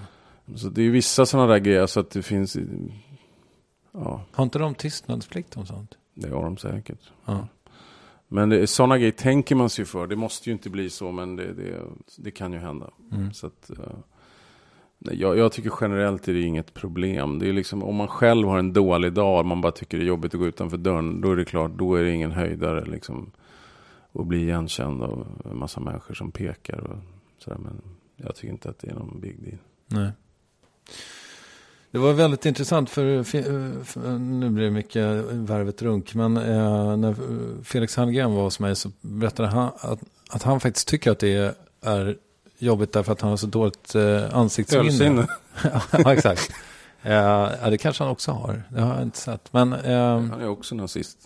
Så det är ju vissa sådana där grejer så att det finns... Ja. Har inte de tystnadsplikt om sånt? Det har de säkert. Ja. Men sådana grejer tänker man sig för. Det måste ju inte bli så, men det, det, det kan ju hända. Mm. Så att, uh, jag, jag, tycker generellt är det inget problem. Det är liksom, om man själv har en dålig dag och man bara tycker det är jobbigt att gå utanför dörren, då är det klart, då är det ingen höjdare liksom, att bli igenkänd av en massa människor som pekar. Och sådär. Men jag tycker inte att det är någon big deal. Nej. Det var väldigt intressant för, för nu blir det mycket värvet runk, men eh, när Felix Hallgren var hos mig så berättade han att, att han faktiskt tycker att det är jobbigt därför att han har så dåligt eh, ansiktsminne. ja, exakt. Eh, ja, det kanske han också har. Det har jag inte sett. Men, eh, han är också nazist.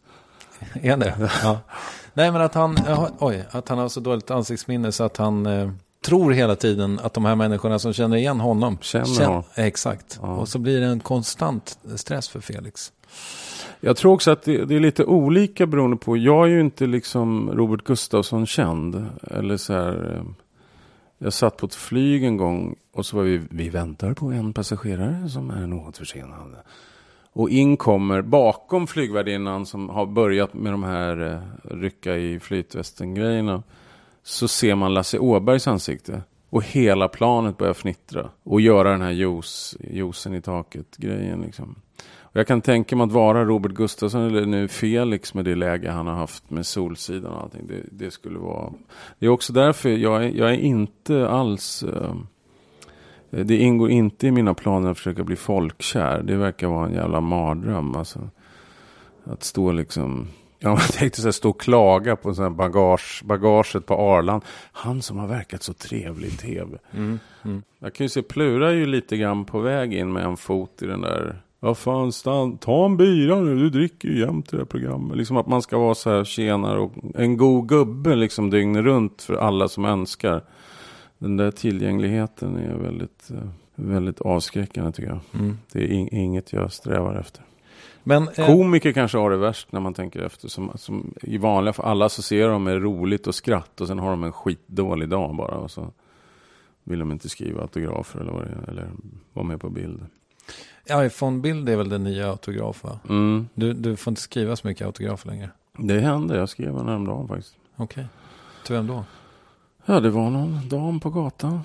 Är han det? Ja. Nej, men att han, oj, att han har så dåligt ansiktsminne så att han eh, tror hela tiden att de här människorna som känner igen honom känner, känner honom. Exakt. Ja. Och så blir det en konstant stress för Felix. Jag tror också att det, det, är lite olika beroende på. Jag är ju inte liksom Robert Gustafsson känd. Eller så här, eh, jag satt på ett flyg en gång och så var vi, vi väntar på en passagerare som är något försenad. Och in kommer bakom flygvärdinnan som har börjat med de här eh, rycka i flytvästen-grejerna så ser man Lasse Åbergs ansikte. Och hela planet börjar fnittra. Och göra den här juice, juicen i taket-grejen. Liksom. Och jag kan tänka mig att vara Robert Gustafsson eller nu Felix med det läge han har haft med Solsidan och allting. Det, det skulle vara... Det är också därför jag är, jag är inte alls... Eh, det ingår inte i mina planer att försöka bli folkkär. Det verkar vara en jävla mardröm. Alltså, att stå liksom... Ja, man tänkte så här, stå och klaga på här bagage, bagaget på Arland. Han som har verkat så trevlig i tv. Mm. Mm. Jag kan ju se Plura är ju lite grann på väg in med en fot i den där. Vad fan, stann, ta en bira nu, du dricker ju jämt i det här programmet. Liksom att man ska vara så här tjänare och en god gubbe liksom dygnet runt för alla som önskar. Den där tillgängligheten är väldigt, eh, väldigt avskräckande tycker jag. Mm. Det är in, inget jag strävar efter. Men, eh, Komiker kanske har det värst när man tänker efter. Som, som I vanliga fall, alla associerar dem med roligt och skratt och sen har de en skitdålig dag bara. Och så vill de inte skriva autografer eller vad det är, eller vara med på bild. iPhone-bild är väl den nya autograf va? Mm. Du, du får inte skriva så mycket autografer längre. Det hände, jag skrev en häromdagen faktiskt. Okej. Till vem då? Ja, det var någon dam på gatan.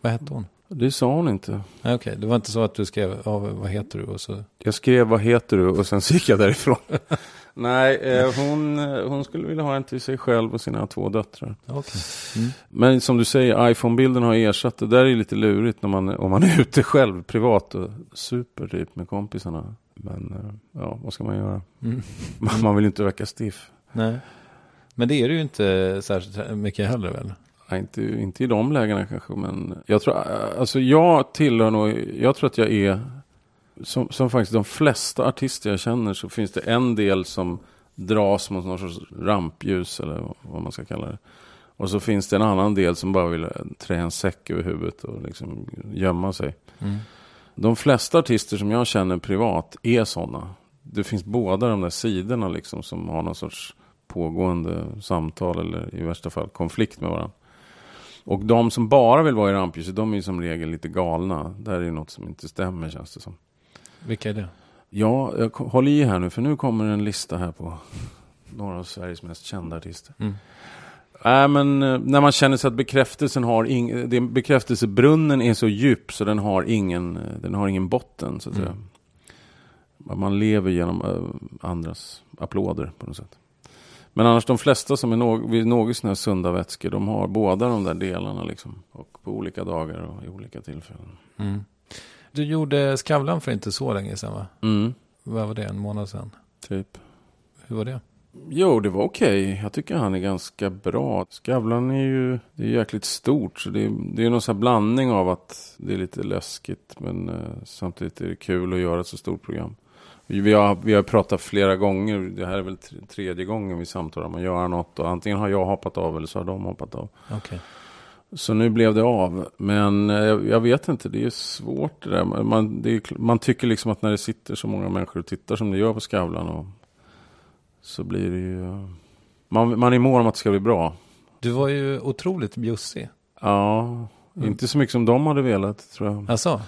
Vad hette hon? Det sa hon inte. Okej, det var inte så att du skrev, ja, vad heter du? Och så... Jag skrev vad heter du och sen så gick jag därifrån. Nej, eh, hon, eh, hon skulle vilja ha en till sig själv och sina två döttrar. Okej. Mm. Men som du säger, iPhone-bilden har ersatt. Det där är lite lurigt när man, om man är ute själv privat och super typ med kompisarna. Men eh, ja, vad ska man göra? Mm. Man, man vill ju inte verka stiff. Nej. Men det är det ju inte särskilt mycket heller väl? Nej, inte, inte i de lägena kanske, men jag tror, alltså jag tillhör nog, jag tror att jag är, som, som faktiskt de flesta artister jag känner så finns det en del som dras mot någon sorts rampljus eller vad man ska kalla det. Och så finns det en annan del som bara vill trä en säck över huvudet och liksom gömma sig. Mm. De flesta artister som jag känner privat är sådana. Det finns båda de där sidorna liksom som har någon sorts pågående samtal eller i värsta fall konflikt med varandra. Och de som bara vill vara i rampljuset, de är ju som regel lite galna. Där är det något som inte stämmer känns det som. Vilka är det? Ja, jag ko- håll i här nu för nu kommer en lista här på några av Sveriges mest kända artister. Mm. Nej, men eh, när man känner sig att bekräftelsen har ing, det, bekräftelsebrunnen är så djup så den har ingen, eh, den har ingen botten så att Mm. säga. Man lever genom eh, andras applåder på något sätt. Men annars de flesta som är någ, vid något sådana här sunda vätskor, de har båda de där delarna liksom. Och på olika dagar och i olika tillfällen. Mm. Du gjorde Skavlan för inte så länge sedan va? Mm, Vad var det? En månad sedan? typ. Hur var det? Jo, det var okej. Jag tycker han är ganska bra. Skavlan är ju det är jäkligt stort. Så det, är, det är någon sån här blandning av att det är lite läskigt. Men eh, samtidigt är det kul att göra ett så stort program. Vi har, vi har pratat flera gånger. Det här är väl tre- tredje gången vi samtalar om att göra något. Och antingen har jag hoppat av eller så har de hoppat av. Okej. Så nu blev det av. Men eh, jag, jag vet inte, det är svårt det där. Man, det är, man tycker liksom att när det sitter så många människor och tittar som det gör på Skavlan. Och, så blir det ju... eh, Man, man är mån om att det ska bli bra. Du var ju otroligt bjussig. Ja, Mm. inte så mycket som de hade velat tror jag. Alltså?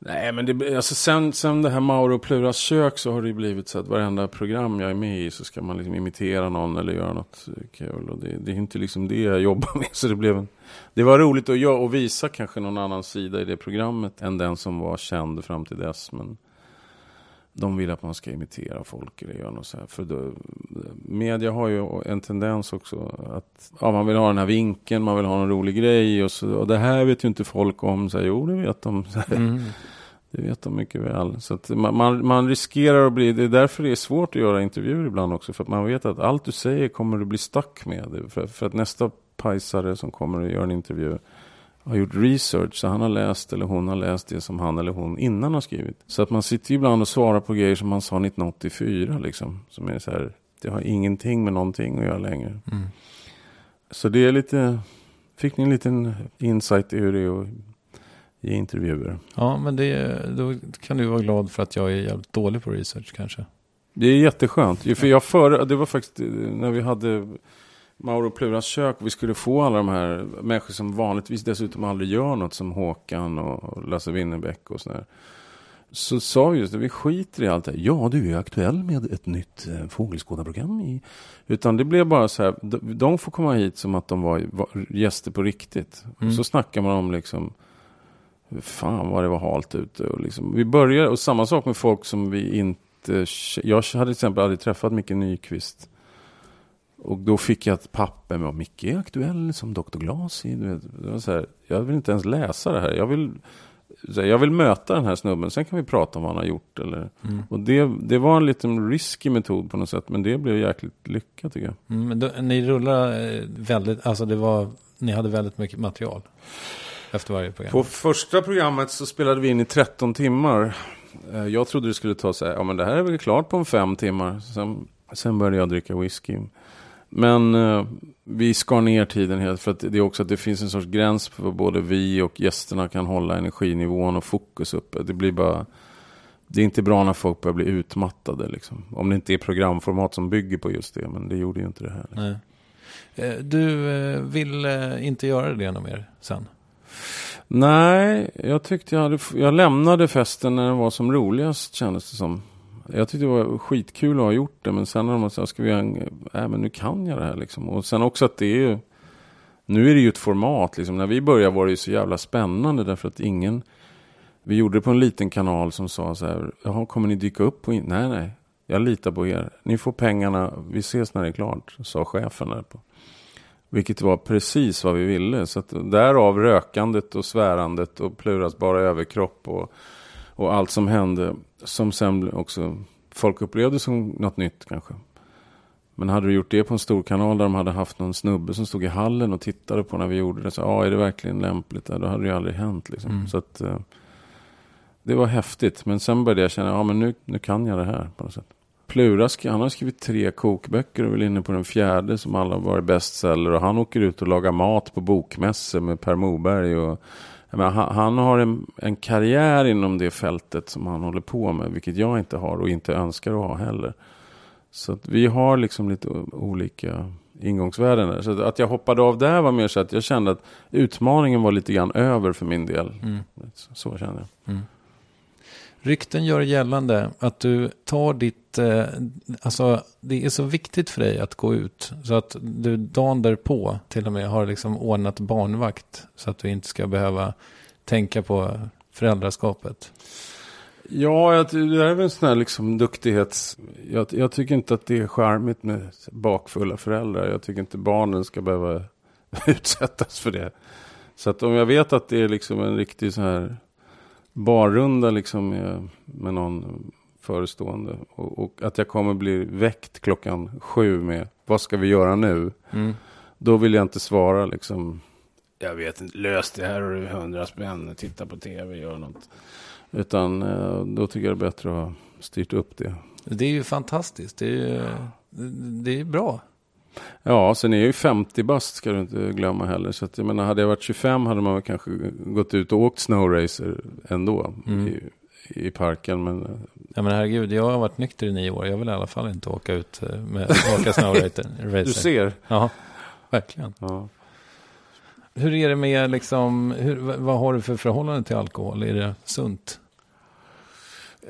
Nej, men det, alltså sen, sen det här Mauro och Pluras kök så har det ju blivit så att varenda program jag är med i så ska man liksom imitera någon eller göra något eh, kul. Och det, det är inte liksom det jag jobbar med. Så det, blev en, det var roligt att göra och visa kanske någon annan sida i det programmet än den som var känd fram till dess. Men de vill att man ska imitera folk eller göra något så här. För då, media har ju en tendens också att ja, man vill ha den här vinkeln, man vill ha en rolig grej och, så, och det här vet ju inte folk om. Så här, jo, det vet de. Mm. det vet de mycket väl. Så man, man, man riskerar att bli, det är därför det är svårt att göra intervjuer ibland också. För att man vet att allt du säger kommer du bli stuck med. För, för att nästa pajsare som kommer att göra en intervju har gjort research. Så han har läst eller hon har läst det som han eller hon innan har skrivit. Så att man sitter ju ibland och svarar på grejer som man sa 1984 liksom. Som är så här, det har ingenting med någonting att göra längre. Mm. Så det är lite, fick ni en liten insight i hur det att ge intervjuer. Ja, men det, då kan du vara glad för att jag är jävligt dålig på research kanske. Det är jätteskönt. För jag för, det var faktiskt eh, när vi hade Mauro Pluras kök. Vi skulle få alla de här människor som vanligtvis dessutom aldrig gör något. Som Håkan och Lasse Winnerbäck och sådär. Så sa vi just det, vi skiter i allt det. Ja, du är aktuell med ett nytt eh, fågelskådarprogram. I. Utan det blev bara så här, de, de får komma hit som att de var, var gäster på riktigt. Mm. Så snackar man om liksom Fan vad det var halt ute. Och liksom, vi började, och samma sak med folk som vi inte... Jag hade till exempel aldrig träffat Micke Nyqvist. Och då fick jag ett papper med Micke är aktuell som Dr. Glas jag vill inte ens läsa det här. Jag vill, här, jag vill möta den här snubben. Sen kan vi prata om vad han har gjort. Eller, Och det, det var en liten risky metod på något sätt. Men det blev jäkligt lyckat tycker jag. Mm, men då, ni rullar eh, väldigt, alltså det var, ni hade väldigt mycket material efter varje program. På första programmet så spelade vi in i 13 timmar. Eh, Jag trodde det skulle ta så här, ja men det här är väl klart på en fem timmar. Sen, sen började jag dricka whisky. Men eh, vi skar ner tiden helt för att det är också att det finns en sorts gräns för både vi och gästerna kan hålla energinivån och fokus uppe. Det blir bara, det är inte bra när folk börjar bli utmattade liksom. Om det inte är programformat som bygger på just det, men det gjorde ju inte det här. Nej. Eh, Du eh, vill eh, inte göra det något mer sen? Nej, jag tyckte jag hade, jag lämnade festen när den var som roligast kändes det som. Jag tyckte det var skitkul att ha gjort det, men sen när de sa, ska vi göra en, äh, men nu kan jag det här liksom. Och sen också att det är ju, nu är det ju ett format liksom. När vi började var det ju så jävla spännande därför att ingen, vi gjorde det på en liten kanal som sa så här, jaha, kommer ni dyka upp på, nej, nej, jag litar på er. Ni får pengarna, vi ses när det är klart, sa chefen där på. Vilket var precis vad vi ville. Så att därav rökandet och svärandet och Pluras bara överkropp och, och allt som hände. Som sen också folk upplevde som något nytt kanske. Men hade du gjort det på en stor kanal där de hade haft någon snubbe som stod i hallen och tittade på när vi gjorde det. Så ja, är det verkligen lämpligt? Då hade det ju aldrig hänt liksom. Så att eh, det var häftigt. Men sen började jag känna, ja men nu, nu kan jag det här på något sätt. Plura, han har skrivit tre kokböcker och är väl inne på den fjärde som alla har varit bestseller. Och han åker ut och lagar mat på bokmässor med Per Moberg. Och, menar, han, har en, en karriär inom det fältet som han håller på med. Vilket jag inte har och inte önskar att ha heller. Så vi har liksom lite olika ingångsvärden där. Så att- att jag hoppade av där var mer så att jag kände att utmaningen var lite grann över för min del. Så, så kände jag. Rykten gör gällande att du tar ditt, eh, alltså det är så viktigt för dig att gå ut. Så att du dagen därpå till och med har liksom ordnat barnvakt. Så att du inte ska behöva tänka på föräldraskapet. Ja, det är väl en sån här liksom duktighets... Jag, jag tycker inte att det är charmigt med bakfulla föräldrar. Jag tycker inte barnen ska behöva utsättas för det. Så att om jag vet att det är liksom en riktig så här barrunda liksom med, med någon förestående. Och, och att jag kommer bli väckt klockan sju med vad ska vi göra nu? Då vill jag inte svara liksom. Jag vet inte, lös det här och hundra spänn, titta på tv, gör något. Utan eh, då tycker jag det är bättre att ha styrt upp det. Det är ju fantastiskt. Det är ju det är bra. Ja, sen är jag ju 50 bast ska du inte glömma heller. Så att jag menar, hade jag varit 25 hade man kanske gått ut och åkt snowracer ändå i, i parken. Men eh, Ja men herregud, jag har varit nykter i nio år. Jag vill i alla fall inte åka ut eh, med åka snowracer. du ser. Ja, verkligen. Ja. Hur är det med liksom, hur, vad har du för förhållande till alkohol? Är det sunt?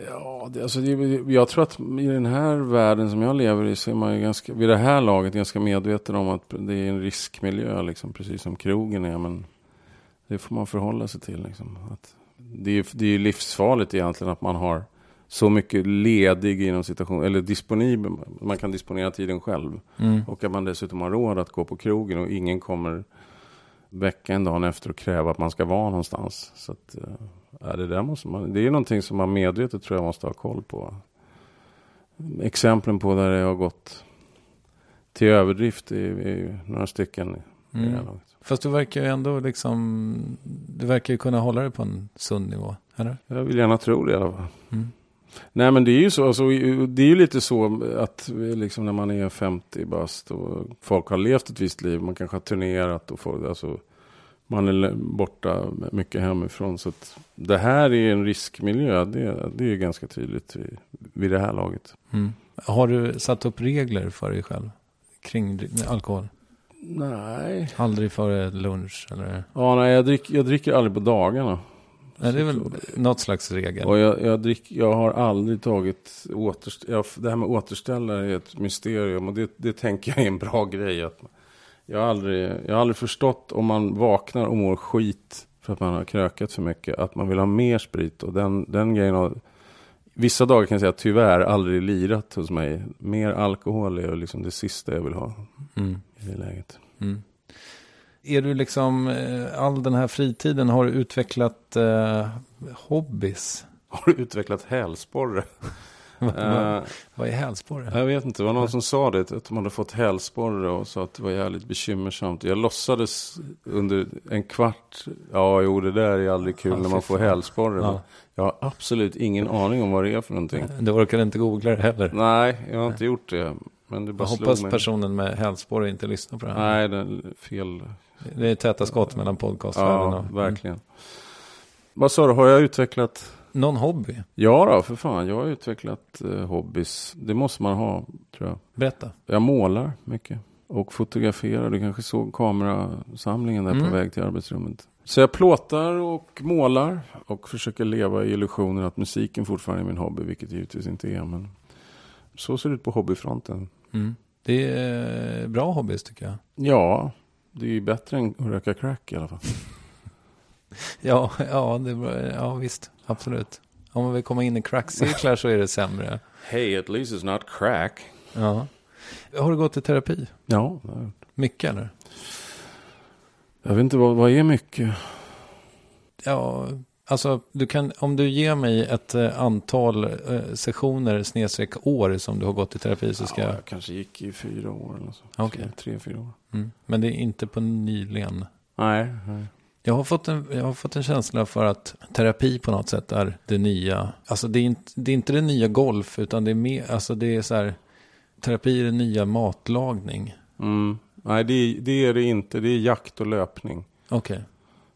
Ja, det, alltså det, jag tror att i den här världen som jag lever i så är man ju ganska, vid det här laget ganska medveten om att det är en riskmiljö, liksom, precis som krogen är. Men det får man förhålla sig till. Liksom. Att det, är, det är livsfarligt egentligen att man har så mycket ledig inom situation, eller disponibel, man kan disponera tiden själv. Och att man dessutom har råd att gå på krogen och ingen kommer väcka en dag efter och kräva att man ska vara någonstans. Så att, eh, ja, det, där måste man, det är någonting som man medvetet tror jag måste ha koll på. Exemplen på där det har gått till överdrift är, några stycken. laget. Fast du verkar ju ändå liksom, du verkar ju kunna hålla det på en sund nivå, eller? Jag vill gärna tro det i alla fall. Nej men det är ju så, alltså, det är ju lite så att liksom när man är 50 bast och folk har levt ett visst liv, man kanske har turnerat och folk, alltså, man är borta mycket hemifrån. Så att det här är en riskmiljö, det, det är ganska tydligt vid, vid det här laget. Har du satt upp regler för dig själv kring alkohol? Nej. Aldrig före lunch eller? Ja, nej, jag, drick, jag dricker aldrig på dagarna. Nej, det är väl något slags regel. Och jag, jag, drick, jag har aldrig tagit återst jag, Det här med återställare är ett mysterium. Och det, det tänker jag är en bra grej. Att jag, har aldrig, jag har aldrig förstått om man vaknar och mår skit för att man har krökat för mycket, att man vill ha mer sprit. Och den, den grejen har, vissa dagar kan jag säga tyvärr aldrig lirat hos mig. Mer alkohol är liksom det sista jag vill ha Mm. i det läget. Mm. Är du liksom, eh, all den här fritiden, har du utvecklat eh, hobbys? Har du utvecklat hälsporre? Eh, Vad är hälsporre? Jag vet inte, det var någon som sa det, att de hade fått hälsporre och sa att det var jävligt bekymmersamt. Jag låtsades under en kvart, ja jo det där är aldrig kul Ja, när man får hälsporre. Ja. Jag har absolut ingen aning om vad det är för någonting. Du orkar inte googla det heller? Nej, jag har inte gjort det. Men det bara Jag hoppas mig. personen med hälsporre inte lyssnar på det här. Nej, det är fel. Det är täta skott mellan podcastvärlden Ja, och... verkligen. Vad sa du, har jag utvecklat? Någon hobby? Ja då, för fan. Jag har utvecklat eh, hobbys. Det måste man ha, tror jag. Berätta. Jag målar mycket. Och fotograferar. Du kanske såg kamerasamlingen där Mm. på väg till arbetsrummet. Så jag plåtar och målar. Och försöker leva i illusionen att musiken fortfarande är min hobby. Vilket givetvis inte är. Men så ser det ut på hobbyfronten. Mm. Det är bra hobbys tycker jag. Ja, det är ju bättre än att röka crack i alla fall. Ja, ja, det är bra. ja visst. Absolut. Om man vill komma in i crackcirklar så är det sämre. Hey, at least it's not crack. Ja. Har du gått i terapi? Ja, det har jag gjort. Mycket eller? Jag vet inte vad, vad är mycket. Ja, alltså du kan, om du ger mig ett eh, antal eh, sessioner snedstreck år som du har gått i terapi så ska Ja, jag... jag kanske gick i fyra år eller så. Okej. Tre, tre, fyra år. Mm. Men det är inte på nyligen. Nej, nej. Jag har, fått en, jag har fått en känsla för att terapi på något sätt är det nya. Alltså det är inte det, är inte det nya golf utan det är mer, alltså det är så här. Terapi är det nya matlagning. Mm. Nej, det, är- det är det inte. Det är jakt och löpning Okej.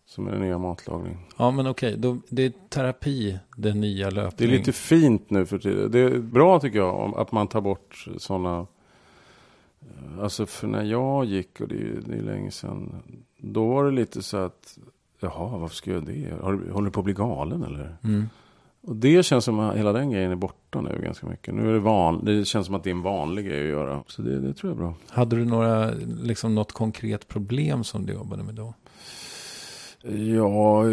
som är den nya matlagning. Ja men okej, då, det är terapi, det nya löpning. Det är lite fint nu för tiden. Det är bra tycker jag att man tar bort sådana. Alltså för när jag gick och det är, det är länge sedan. Då var det lite så att. Jaha, varför ska jag det? Håller du på att bli galen eller? Mm. Och det känns som att hela den grejen är borta nu ganska mycket. Nu är det van, det känns som att det är en vanlig grej att göra. Så det, det tror jag är bra. Hade du några, liksom något konkret problem som du jobbade med då? Ja,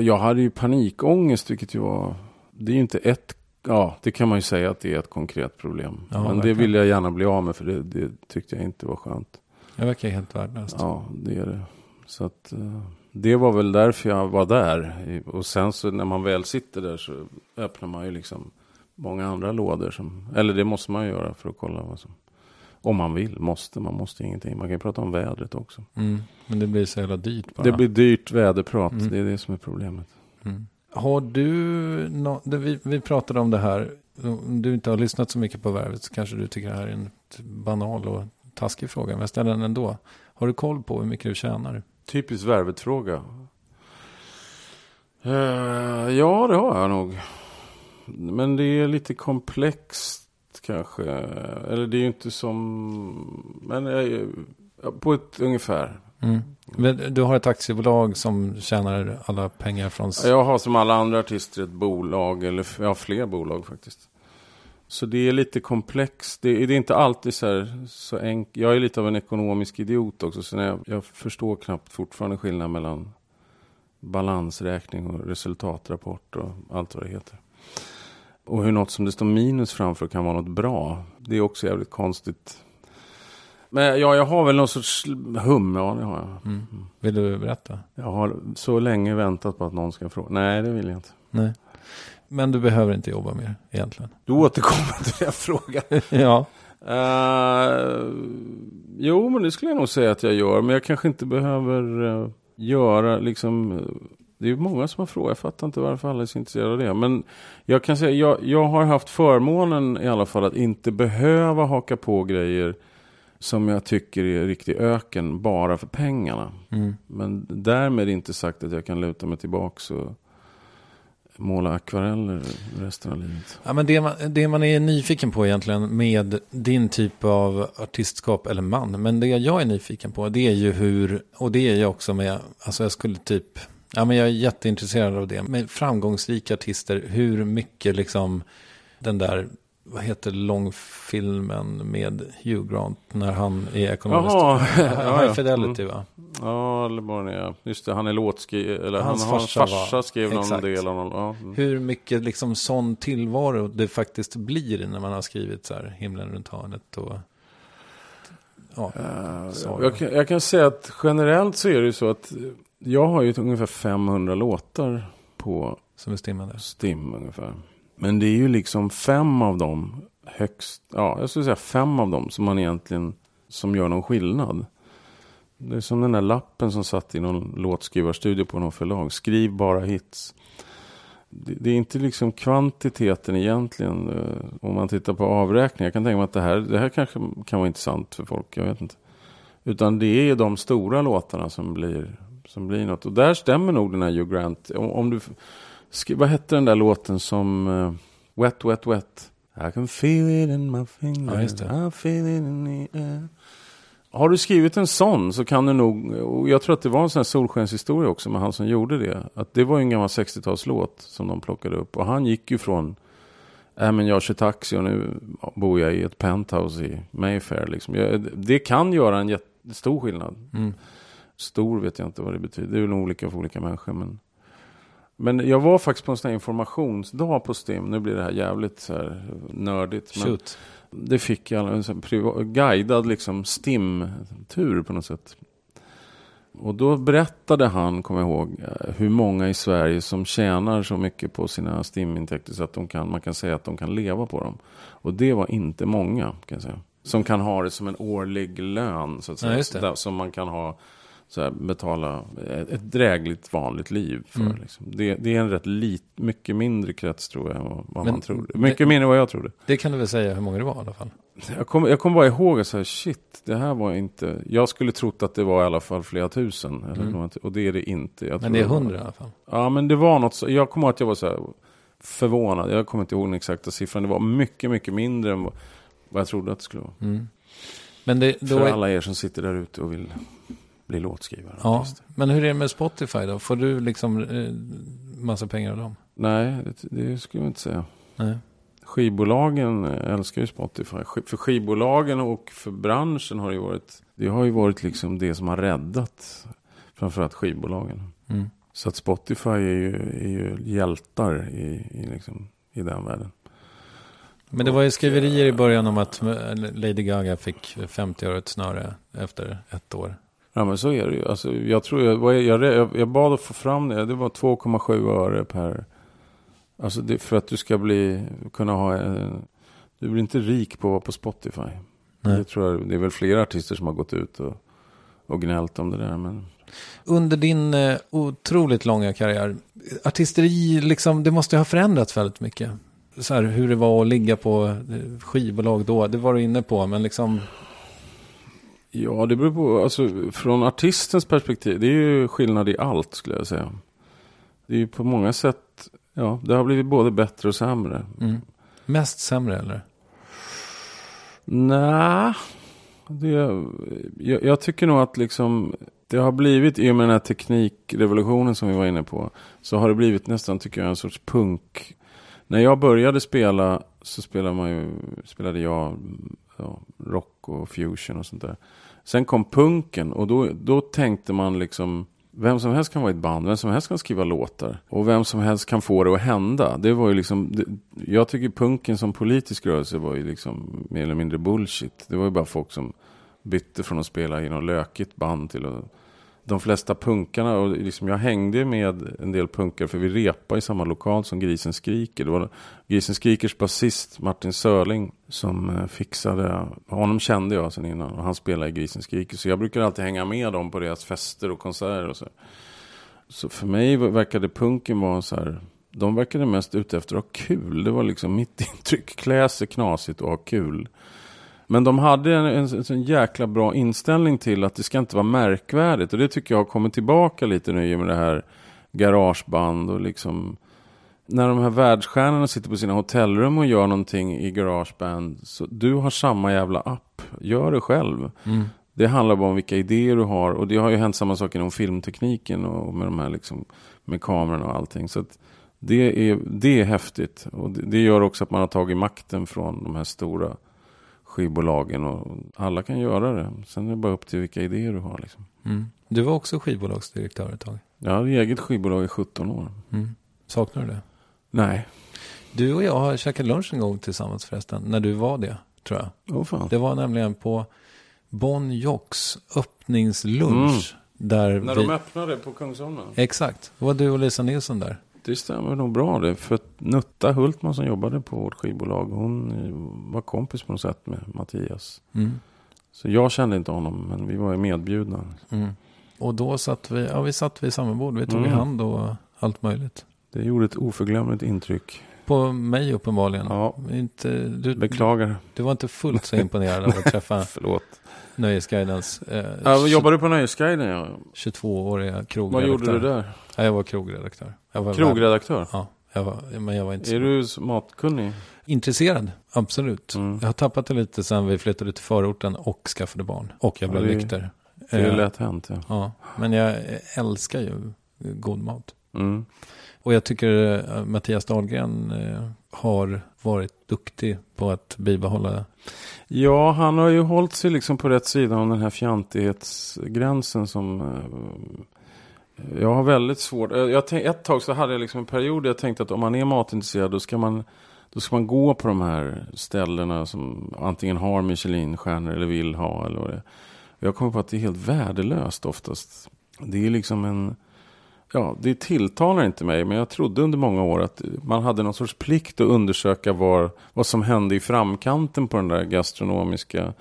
jag hade ju panikångest vilket ju var, det är ju inte ett, ja det kan man ju säga att det är ett konkret problem. Ja, Men det verkligen. vill jag gärna bli av med för det, det tyckte jag inte var skönt. Jag verkar helt värdelöst. Ja, det är det. Så att eh, det var väl därför jag var där. Och sen så när man väl sitter där så öppnar man ju liksom många andra lådor. Som, eller det måste man ju göra för att kolla vad som, om man vill, måste, man måste ingenting. Man kan ju prata om vädret också. Mm. Men det blir så jävla dyrt bara. Det blir dyrt väderprat, Mm. det är det som är problemet. Mm. Har du, det- vi, vi pratade om det här, om du inte har lyssnat så mycket på Värvet så kanske du tycker det här är en banal och taskig fråga, men jag ställer den ändå. Har du koll på hur mycket du tjänar? Typiskt värvet-fråga. Eh, ja, det har jag nog. Men det är lite komplext kanske. Eller det är ju inte som... Men eh, på ett ungefär. Mm. Men Du har ett aktiebolag som tjänar alla pengar från... Jag har som alla andra artister ett bolag. Eller jag har fler bolag faktiskt. Så det är lite komplext. Det är, det är inte alltid så här så enkelt. Jag är lite av en ekonomisk idiot också. Så jag, jag förstår knappt fortfarande skillnaden mellan balansräkning och resultatrapport och allt vad det heter. Och hur något som det står minus framför kan vara något bra. Det är också jävligt konstigt. Men ja, jag har väl någon sorts hum. Ja, det har jag. Mm. Vill du berätta? Jag har så länge väntat på att någon ska fråga. Nej, det vill jag inte. Nej. Men du behöver inte jobba mer egentligen. Du återkommer till den frågan. ja. Uh, jo, men det skulle jag nog säga att jag gör. Men jag kanske inte behöver eh, göra liksom... eh, det är många som har frågat. Jag fattar inte varför alla är så intresserade av det. Men jag kan säga, jag, jag har haft förmånen i alla fall att inte behöva haka på grejer som jag tycker är riktig öken bara för pengarna. Mm. Men därmed inte sagt att jag kan luta mig tillbaka och måla akvareller resten av livet. Ja, men det, man, det man är nyfiken på egentligen med din typ av artistskap, eller man, men det jag är nyfiken på det är ju hur, och det är jag också med, alltså jag skulle typ, ja men jag är jätteintresserad av det, med framgångsrika artister, hur mycket liksom den där, vad heter långfilmen med Hugh Grant när han är ekonomiskt, Jaha, ja, ja. Fidelity va? Ja, eller vad det. Just det, han är låtskriv... Eller Hans han, hans farsa farsa var- skrev någon exakt. del av någon... Ja. mm. Hur mycket liksom sån tillvaro det faktiskt blir när man har skrivit så här himlen runt hörnet och... Ja, så. Jag kan, jag kan säga att generellt så är det ju så att jag har ju ungefär 500 låtar på som är stimmande. Stim ungefär. Men det är ju liksom fem av dem högst, ja jag skulle säga fem av dem som man egentligen, som gör någon skillnad. Det är som den där lappen som satt i någon låtskrivarstudio på någon förlag. Skriv bara hits. Det, det är inte liksom kvantiteten egentligen. Eh, om man tittar på avräkningar. Jag kan tänka mig att det här, det här kanske kan vara intressant för folk. Jag vet inte. Utan det är de stora låtarna som blir, som blir något. Och där stämmer nog den här Hugh Grant. Om, om du, skri, vad hette den där låten som eh, Wet, Wet, Wet? I can feel it in my fingers. Ja. I feel it in the air. Har du skrivit en sån så kan du nog, och jag tror att det var en sån här solskenshistoria också med han som gjorde det. Att det var ju en gammal 60-talslåt som de plockade upp. Och han gick ju från, äh men jag kör taxi och nu bor jag i ett penthouse i Mayfair. Liksom. Jag, det kan göra en jättestor skillnad. Mm. Stor vet jag inte vad det betyder. Det är nog olika för olika människor. Men, men jag var faktiskt på en sån här informationsdag på STIM. Nu blir det här jävligt så här nördigt. Men Shoot. det fick jag en sån guidad liksom STIM-tur på något sätt. Och då berättade han, kommer jag ihåg, eh, hur många i Sverige som tjänar så mycket på sina STIM-intäkter så att de kan, man kan säga att de kan leva på dem. Och det var inte många, kan jag säga. Som kan ha det som en årlig lön, så att säga. Ja, Som man kan ha, så här, betala ett, ett drägligt vanligt liv för. Mm. Liksom. Det, det är en rätt lit, mycket mindre krets tror jag, än vad, vad man tror. det- Mycket mindre än vad jag trodde. Det kan du väl säga hur många det var i alla fall. Jag kommer jag kom bara ihåg att så här, shit, det här var inte... Jag skulle trott att det var i alla fall flera tusen. Eller Mm. något, och det är det inte. Jag Men det är hundra i alla fall. Ja, men det var något så, Jag kommer ihåg att jag var så här förvånad. Jag kommer inte ihåg den exakta siffran. Det var mycket, mycket mindre än vad, vad jag trodde att det skulle vara. Mm. Men det, För alla er som sitter där ute och vill bli låtskrivare. ja, men hur är det med Spotify då? Får du liksom eh, massa pengar av dem? Nej, det, det skulle jag inte säga. Nej. Skivbolagen älskar ju Spotify. För skivbolagen och för branschen har det ju varit, det har ju varit liksom det som har räddat framförallt skivbolagen. Mm. Så att Spotify är ju, är ju hjältar i, i, liksom, i den världen. Men det var ju skriverier i början om att eh, Lady Gaga fick 50 öre ett snöre efter ett år. Ja men så är det ju. Alltså, jag, tror jag, jag, jag, jag bad att få fram det. Det var 2,7 öre per. Alltså det, för att du ska bli, kunna ha en, Du blir inte rik på, på Spotify. Nej. Det tror jag, det är väl flera artister som har gått ut och, och gnällt om det där. Men Under din eh, otroligt långa karriär, artisteri, liksom, det måste ha förändrats väldigt mycket. Så här, hur det var att ligga på eh, skivbolag då, det var du inne på, men liksom, ja, det beror på. Alltså från artistens perspektiv. Det är ju skillnad i allt skulle jag säga. Det är ju på många sätt. Ja, det har blivit både bättre och sämre. mm. mest sämre eller? Nej, det, jag, jag tycker nog att liksom det har blivit, i och med den här teknikrevolutionen som vi var inne på, så har det blivit nästan, tycker jag, en sorts punk. När jag började spela så spelade, man ju, spelade jag ja, rock och fusion och sånt där. Sen kom punken och då, då tänkte man liksom, vem som helst kan vara i ett band, vem som helst kan skriva låtar. Och vem som helst kan få det att hända. Det var ju liksom, det, jag tycker punken som politisk rörelse var ju liksom mer eller mindre bullshit. Det var ju bara folk som bytte från att spela i något lökigt band till att de flesta punkarna, och liksom jag hängde med en del punkare för vi repade i samma lokal som Grisen Skriker. Det var Grisen Skrikers basist Martin Sörling som eh, fixade, honom kände jag sen innan och han spelade i Grisen Skriker. Så jag brukar alltid hänga med dem på deras fester och konserter och så. Så för mig verkade punken vara så här, de verkade mest ute efter att ha kul. Det var liksom mitt intryck, klä sig knasigt och ha kul. Men de hade en, en, en sån jäkla bra inställning till att det ska inte vara märkvärdigt. Och det tycker jag har kommit tillbaka lite nu i och med det här garageband och liksom när de här världsstjärnorna sitter på sina hotellrum och gör någonting i garageband. Så du har samma jävla app. Gör det själv. Mm. Det handlar bara om vilka idéer du har. Och det har ju hänt samma sak inom filmtekniken och med de här liksom, med kamerorna och allting. Så det är, det är häftigt. Och det, det gör också att man har tagit makten från de här stora skivbolagen. Och alla kan göra det. Sen är det bara upp till vilka idéer du har. Liksom. Mm. Du var också skivbolagsdirektör ett tag. Jag hade eget skivbolag i 17 år. Mm. Saknar du det? Nej. Du och jag har käkat lunch en gång tillsammans förresten. När du var det, tror jag. Oh, fan. Det var nämligen på Bon Jocks öppningslunch. Där Mm. När vi... de öppnade på Kungsholmen. Exakt. Det var du och Lisa Nilsson där. Det stämmer nog bra det. För Nutta Hultman som jobbade på vårt skivbolag. Hon var kompis på något sätt med Mattias. Mm. Så jag kände inte honom. Men vi var ju medbjudna. Mm. Och då satt vi, ja vi satt vid samma bord. Vi tog i Mm. hand och allt möjligt. Det gjorde ett oförglömligt intryck. På mig uppenbarligen. Ja. Inte, du, Beklagar. du var inte fullt så imponerad av att träffa Förlåt. Nöjesguidens eh, Ja, jobbar du på Nöjesguiden? Ja. 22-åriga krogredaktör. Vad gjorde du där? Ja, jag var krogredaktör. Jag var Krogredaktör? Ja, jag var, men jag var inte Är du matkunnig? intresserad. Absolut. Mm. Jag har tappat det lite sen vi flyttade till förorten och skaffade barn. Och jag Ja, blev det- nykter. Det är Eh, lätt hänt. Ja. Ja, men jag älskar ju god mat. Mm. Och jag tycker eh, Mattias Dahlgren eh, har varit duktig på att bibehålla. ja, han har ju hållit sig liksom på rätt sida om den här fjantighetsgränsen som... eh, Jag har väldigt svårt... Eh, jag tänk, ett tag så hade jag liksom en period där jag tänkte att om man är matintresserad då ska man, då ska man gå på de här ställena som antingen har Michelinstjärnor eller vill ha eller vad det. Jag kommer på att det är helt värdelöst oftast. Det är liksom en... Ja, det tilltalar inte mig, men jag trodde under många år att man hade någon sorts plikt att undersöka var, vad som hände i framkanten på den där gastronomiska...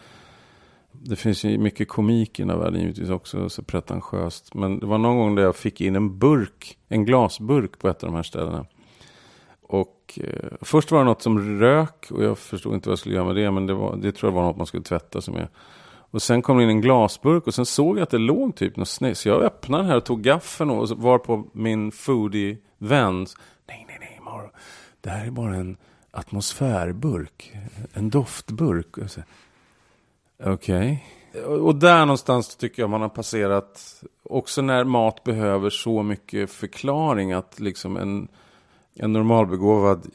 Det finns ju mycket komik i den här världen givetvis också, så pretentiöst. Men det var någon gång där jag fick in en burk, en glasburk på ett av de här ställena. Och eh, först var det något som rök och jag förstod inte vad jag skulle göra med det, men det, var, det tror jag var något man skulle tvätta sig med. Och sen kom det in en glasburk och sen såg jag att det låg typ något snett. Så jag öppnade den här och tog gaffeln och var på min foodie-vän. Nej, nej, nej, Maro. Det här är bara en atmosfärburk. En doftburk. Okej. Och- Och där någonstans tycker jag man har passerat. Också när mat behöver så mycket förklaring. Att liksom en, en normalbegåvad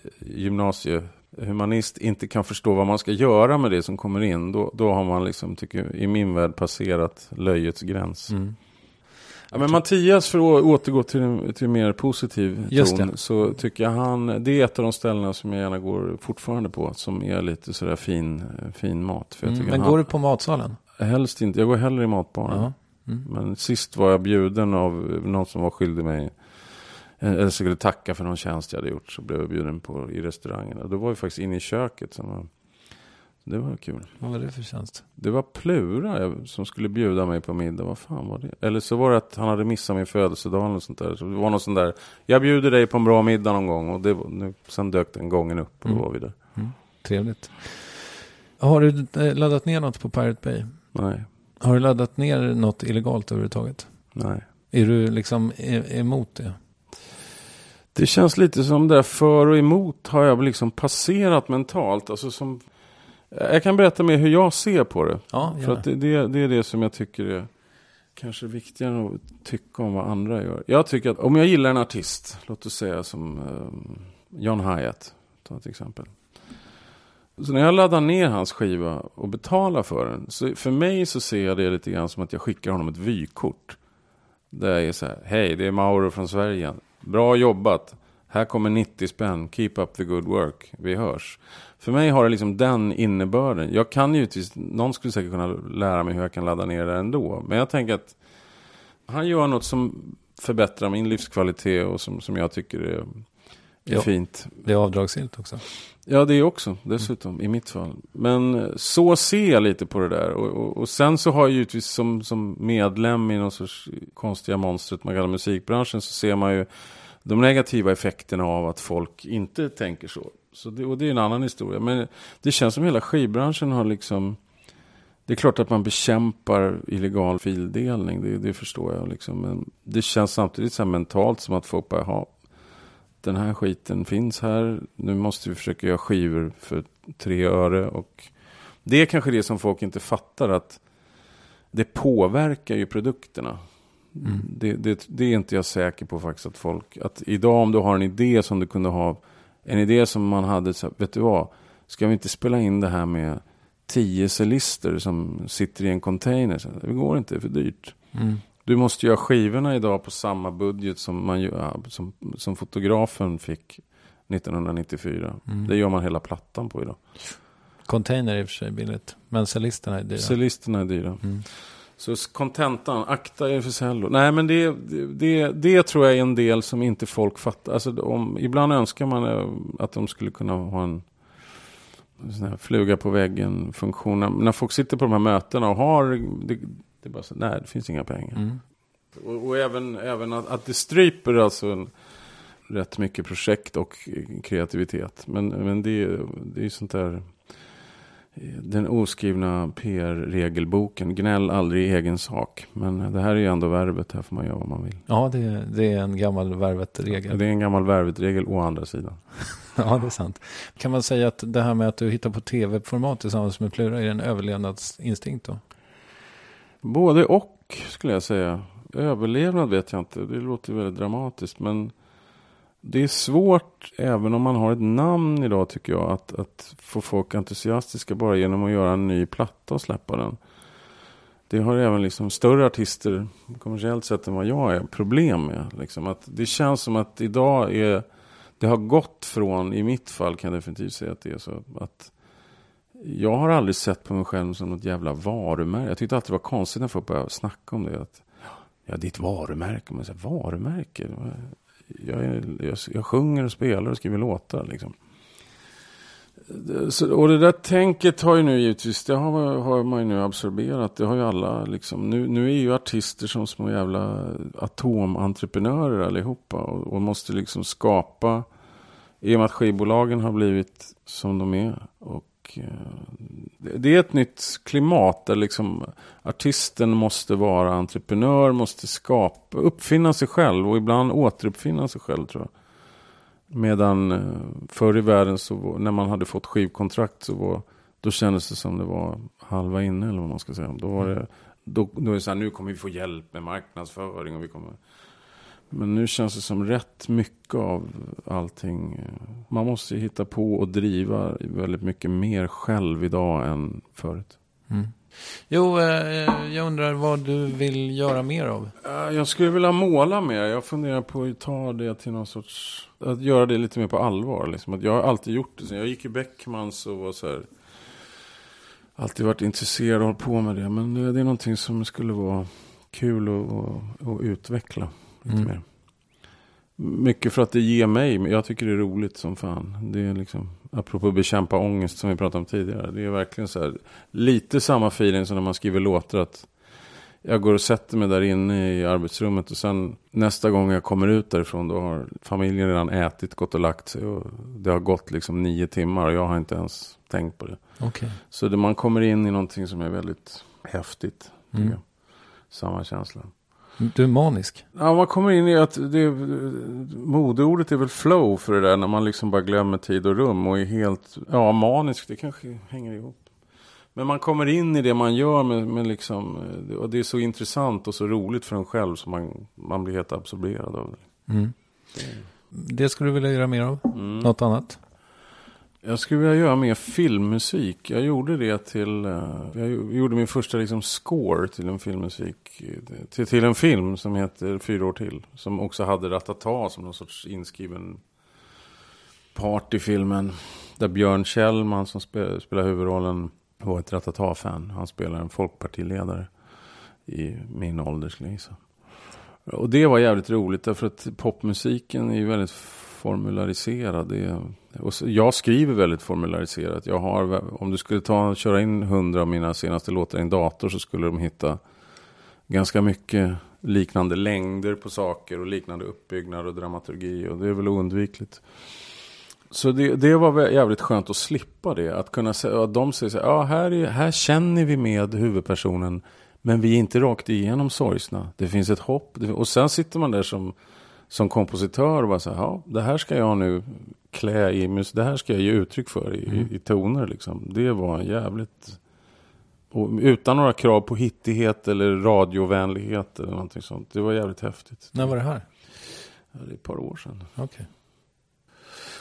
gymnasiehumanist inte kan förstå vad man ska göra med det som kommer in. Då, då har man liksom, tycker i min värld passerat löjets gräns. Mm. Ja, men Mattias, för att återgå till en, till mer positiv ton, så tycker jag han, det är ett av de ställena som jag gärna går fortfarande på, som är lite sådär fin, fin mat. För jag Mm. Men han, går du på matsalen? Helst inte, jag går hellre i matbaren. Ja. Mm. Men sist var jag bjuden av någon som var skyldig mig, eller skulle tacka för någon tjänst jag hade gjort, så blev jag bjuden på i restaurangen. Och då var vi faktiskt inne i köket. Som var, det var kul. Vad var det för tjänst? Det var Plura som skulle bjuda mig på middag. Vad fan var det? Eller så var det att han hade missat min födelsedag eller sånt där. Så det var något sånt där. Jag bjuder dig på en bra middag någon gång. Och det var, nu, sen dök den gången upp och då Mm. var vi där. Trevligt. Har du eh, laddat ner något på Pirate Bay? Nej, Har du laddat ner något illegalt överhuvudtaget? nej. Är du liksom e- emot det? Det känns lite som det där för och emot har jag liksom passerat mentalt. Alltså som, jag kan berätta mer hur jag ser på det. Ja, För att det, det, det är det som jag tycker är kanske viktigare än att tycka om vad andra gör. Jag tycker att om jag gillar en artist, låt oss säga som um, John Hyatt, ta ett exempel. Så när jag laddar ner hans skiva och betalar för den, så för mig så ser jag det lite grann som att jag skickar honom ett vykort. Där jag är så här, hej det är Mauro från Sverige, bra jobbat, här kommer 90 spänn, keep up the good work, vi hörs. För mig har det liksom den innebörden. Jag kan givetvis, någon skulle säkert kunna lära mig hur jag kan ladda ner det ändå. Men jag tänker att han gör något som förbättrar min livskvalitet och som, som jag tycker är, är Ja. fint. Det är avdragsgillt också. Ja, det är också dessutom i mitt fall. Men eh, så ser jag lite på det där. Och, och, och sen så har jag givetvis som, som medlem i någon sorts konstiga monstret man kallar musikbranschen så ser man ju de negativa effekterna av att folk inte tänker så. så det, och det är en annan historia. Men det känns som hela skivbranschen har liksom det är klart att man bekämpar illegal fildelning, det, det förstår jag. Liksom. Men det känns samtidigt så här mentalt som att folk bara, den här skiten finns här. Nu måste vi försöka göra skivor för tre öre. Och det är kanske det som folk inte fattar. att Det påverkar ju produkterna. Mm. Det, det, det är inte jag säker på faktiskt. Att folk, att idag om du har en idé som du kunde ha. En idé som man hade, så vet du vad. Ska vi inte spela in det här med tio cellister som sitter i en container. Så det går inte, det är för dyrt. Mm. Du måste göra skivorna idag på samma budget som, man, som, som fotografen fick 1994. Mm. Det gör man hela plattan på idag. Container är i och för sig billigt. Men cellisterna är dyra. Cellisterna är dyra. Mm. Så kontentan, akta er för cello. Nej men det, det, det tror jag är en del som inte folk fattar. Alltså, om, ibland önskar man eh, att de skulle kunna ha en sån här fluga på väggen funktion. När folk sitter på de här mötena och har, det, det är bara så, nej det finns inga pengar. Mm. Och, och även, även att, att det stryper alltså en, rätt mycket projekt och kreativitet. Men, men det, det är ju sånt där, eh, den oskrivna PR-regelboken, gnäll aldrig i egen sak. Men det här är ju ändå verbet, här får man göra vad man vill. Ja, det, är- det är en gammal värvet-regel. Det är en gammal verbet-regel å andra sidan. Ja, det är sant. Kan man säga att det här med att du hittar på tv-format tillsammans med Plura är en överlevnadsinstinkt då? Både och skulle jag säga. Överlevnad vet jag inte. Det låter väldigt dramatiskt. Men det är svårt även om man har ett namn idag tycker jag. Att, att få folk entusiastiska bara genom att göra en ny platta och släppa den. Det har även liksom större artister kommersiellt sett än vad jag är problem med. Liksom att det känns som att idag är det har gått från, i mitt fall kan jag definitivt säga att det är så att jag har aldrig sett på mig själv som något jävla varumärke. Jag tyckte alltid det var konstigt när folk började snacka om det. Att, ja, ditt varumärke. Men så här, varumärke? Jag, är, jag, jag sjunger och spelar och skriver låtar liksom. Så, och det där tänket har ju nu givetvis, det har, har man ju nu absorberat. Det har ju alla liksom. Nu, nu är ju artister som små jävla atomentreprenörer allihopa. Och, och måste liksom skapa, i och med att skivbolagen har blivit som de är. Och eh, det- är ett nytt klimat där liksom artisten måste vara entreprenör, måste skapa, uppfinna sig själv och ibland återuppfinna sig själv tror jag. Medan eh, förr i världen så var, när man hade fått skivkontrakt så var, då kändes det som det var halva inne eller vad man ska säga. Då var det, då, då är det så här, nu kommer vi få hjälp med marknadsföring och vi kommer men nu känns det som rätt mycket av allting. eh, Man måste ju hitta på och driva väldigt mycket mer själv idag än förut. Mm. Jo, eh, jag undrar vad du vill göra mer av. Eh, Jag skulle vilja måla mer. Jag funderar på att ta det till någon sorts... Att göra det lite mer på allvar. Liksom. Att jag har alltid gjort det. Jag gick i Beckmans och var så här... Alltid varit intresserad och hållit på med det. Men det är någonting som skulle vara kul att, att utveckla lite Mm. mer. Mycket för att det ger mig. Men jag tycker det är roligt som fan. Det är liksom... Apropå att bekämpa ångest som vi pratade om tidigare. Det är verkligen så här... Lite samma feeling som när man skriver låtar. Att jag går och sätter mig där inne i arbetsrummet och sen nästa gång jag kommer ut därifrån då har familjen redan ätit, gått och lagt sig och det har gått liksom nio timmar och jag har inte ens tänkt på det. Okej. Så det, man kommer in i någonting som är väldigt häftigt. Mm. Samma känsla. Du är manisk. Ja, man kommer in i att det, modeordet är väl flow för det där när man liksom bara glömmer tid och rum och är helt, ja manisk, det kanske hänger ihop. Men man kommer in i det man gör med, med liksom, och det är så intressant och så roligt för en själv så man, man blir helt absorberad av det. Mm. Det skulle du vilja göra mer av? Mm. Något annat? Jag skulle vilja göra mer filmmusik. Jag gjorde det till, eh, jag gjorde min första liksom score till en filmmusik. Till, till en film som heter Fyra år till. Som också hade Ratata som någon sorts inskriven part i filmen. Där Björn Kjellman som spelar, spelar huvudrollen var ett Ratata-fan. Han spelar en folkpartiledare i min ålder skulle jag gissa. Och det var jävligt roligt därför att popmusiken är ju väldigt formulariserad. Det är, och så, jag skriver väldigt formulariserat. Jag har, om du skulle ta, köra in hundra av mina senaste låtar i en dator så skulle de hitta ganska mycket liknande längder på saker och liknande uppbyggnad och dramaturgi. Och det är väl oundvikligt. Så det, det var jävligt skönt att slippa det. Att kunna säga, att de säger så här, ja här, är, här känner vi med huvudpersonen. Men vi är inte rakt igenom sorgsna. Det finns ett hopp. Och sen sitter man där som, som kompositör och bara så här, ja det här ska jag nu klä i Det här ska jag ge uttryck för i, i, i toner liksom. Det var jävligt... Och utan några krav på hittighet eller radiovänlighet eller någonting sånt. Det var jävligt häftigt. När var det här? Ja, det är ett par år sedan. Okej.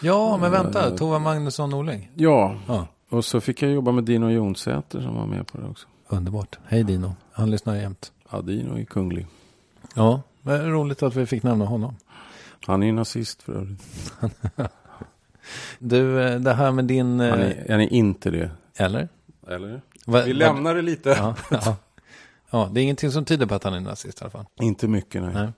Ja, men vänta. Eh, Tova Magnusson Norling. Ja, Ja. Och så fick jag jobba med Dino Jonsäter som var med på det också. Underbart. Hej Dino. Han lyssnar jämt. Ja, Dino är kunglig. Ja, är roligt att vi fick nämna honom. Han är ju nazist för övrigt. Du, eh, det här med din... Han eh, är, han är inte det. Eller? Eller? Va- Vi va- lämnar det lite. Ja, ja. ja, det är ingenting som tyder på att han är nazist i alla fall. Inte mycket, nej. Nej.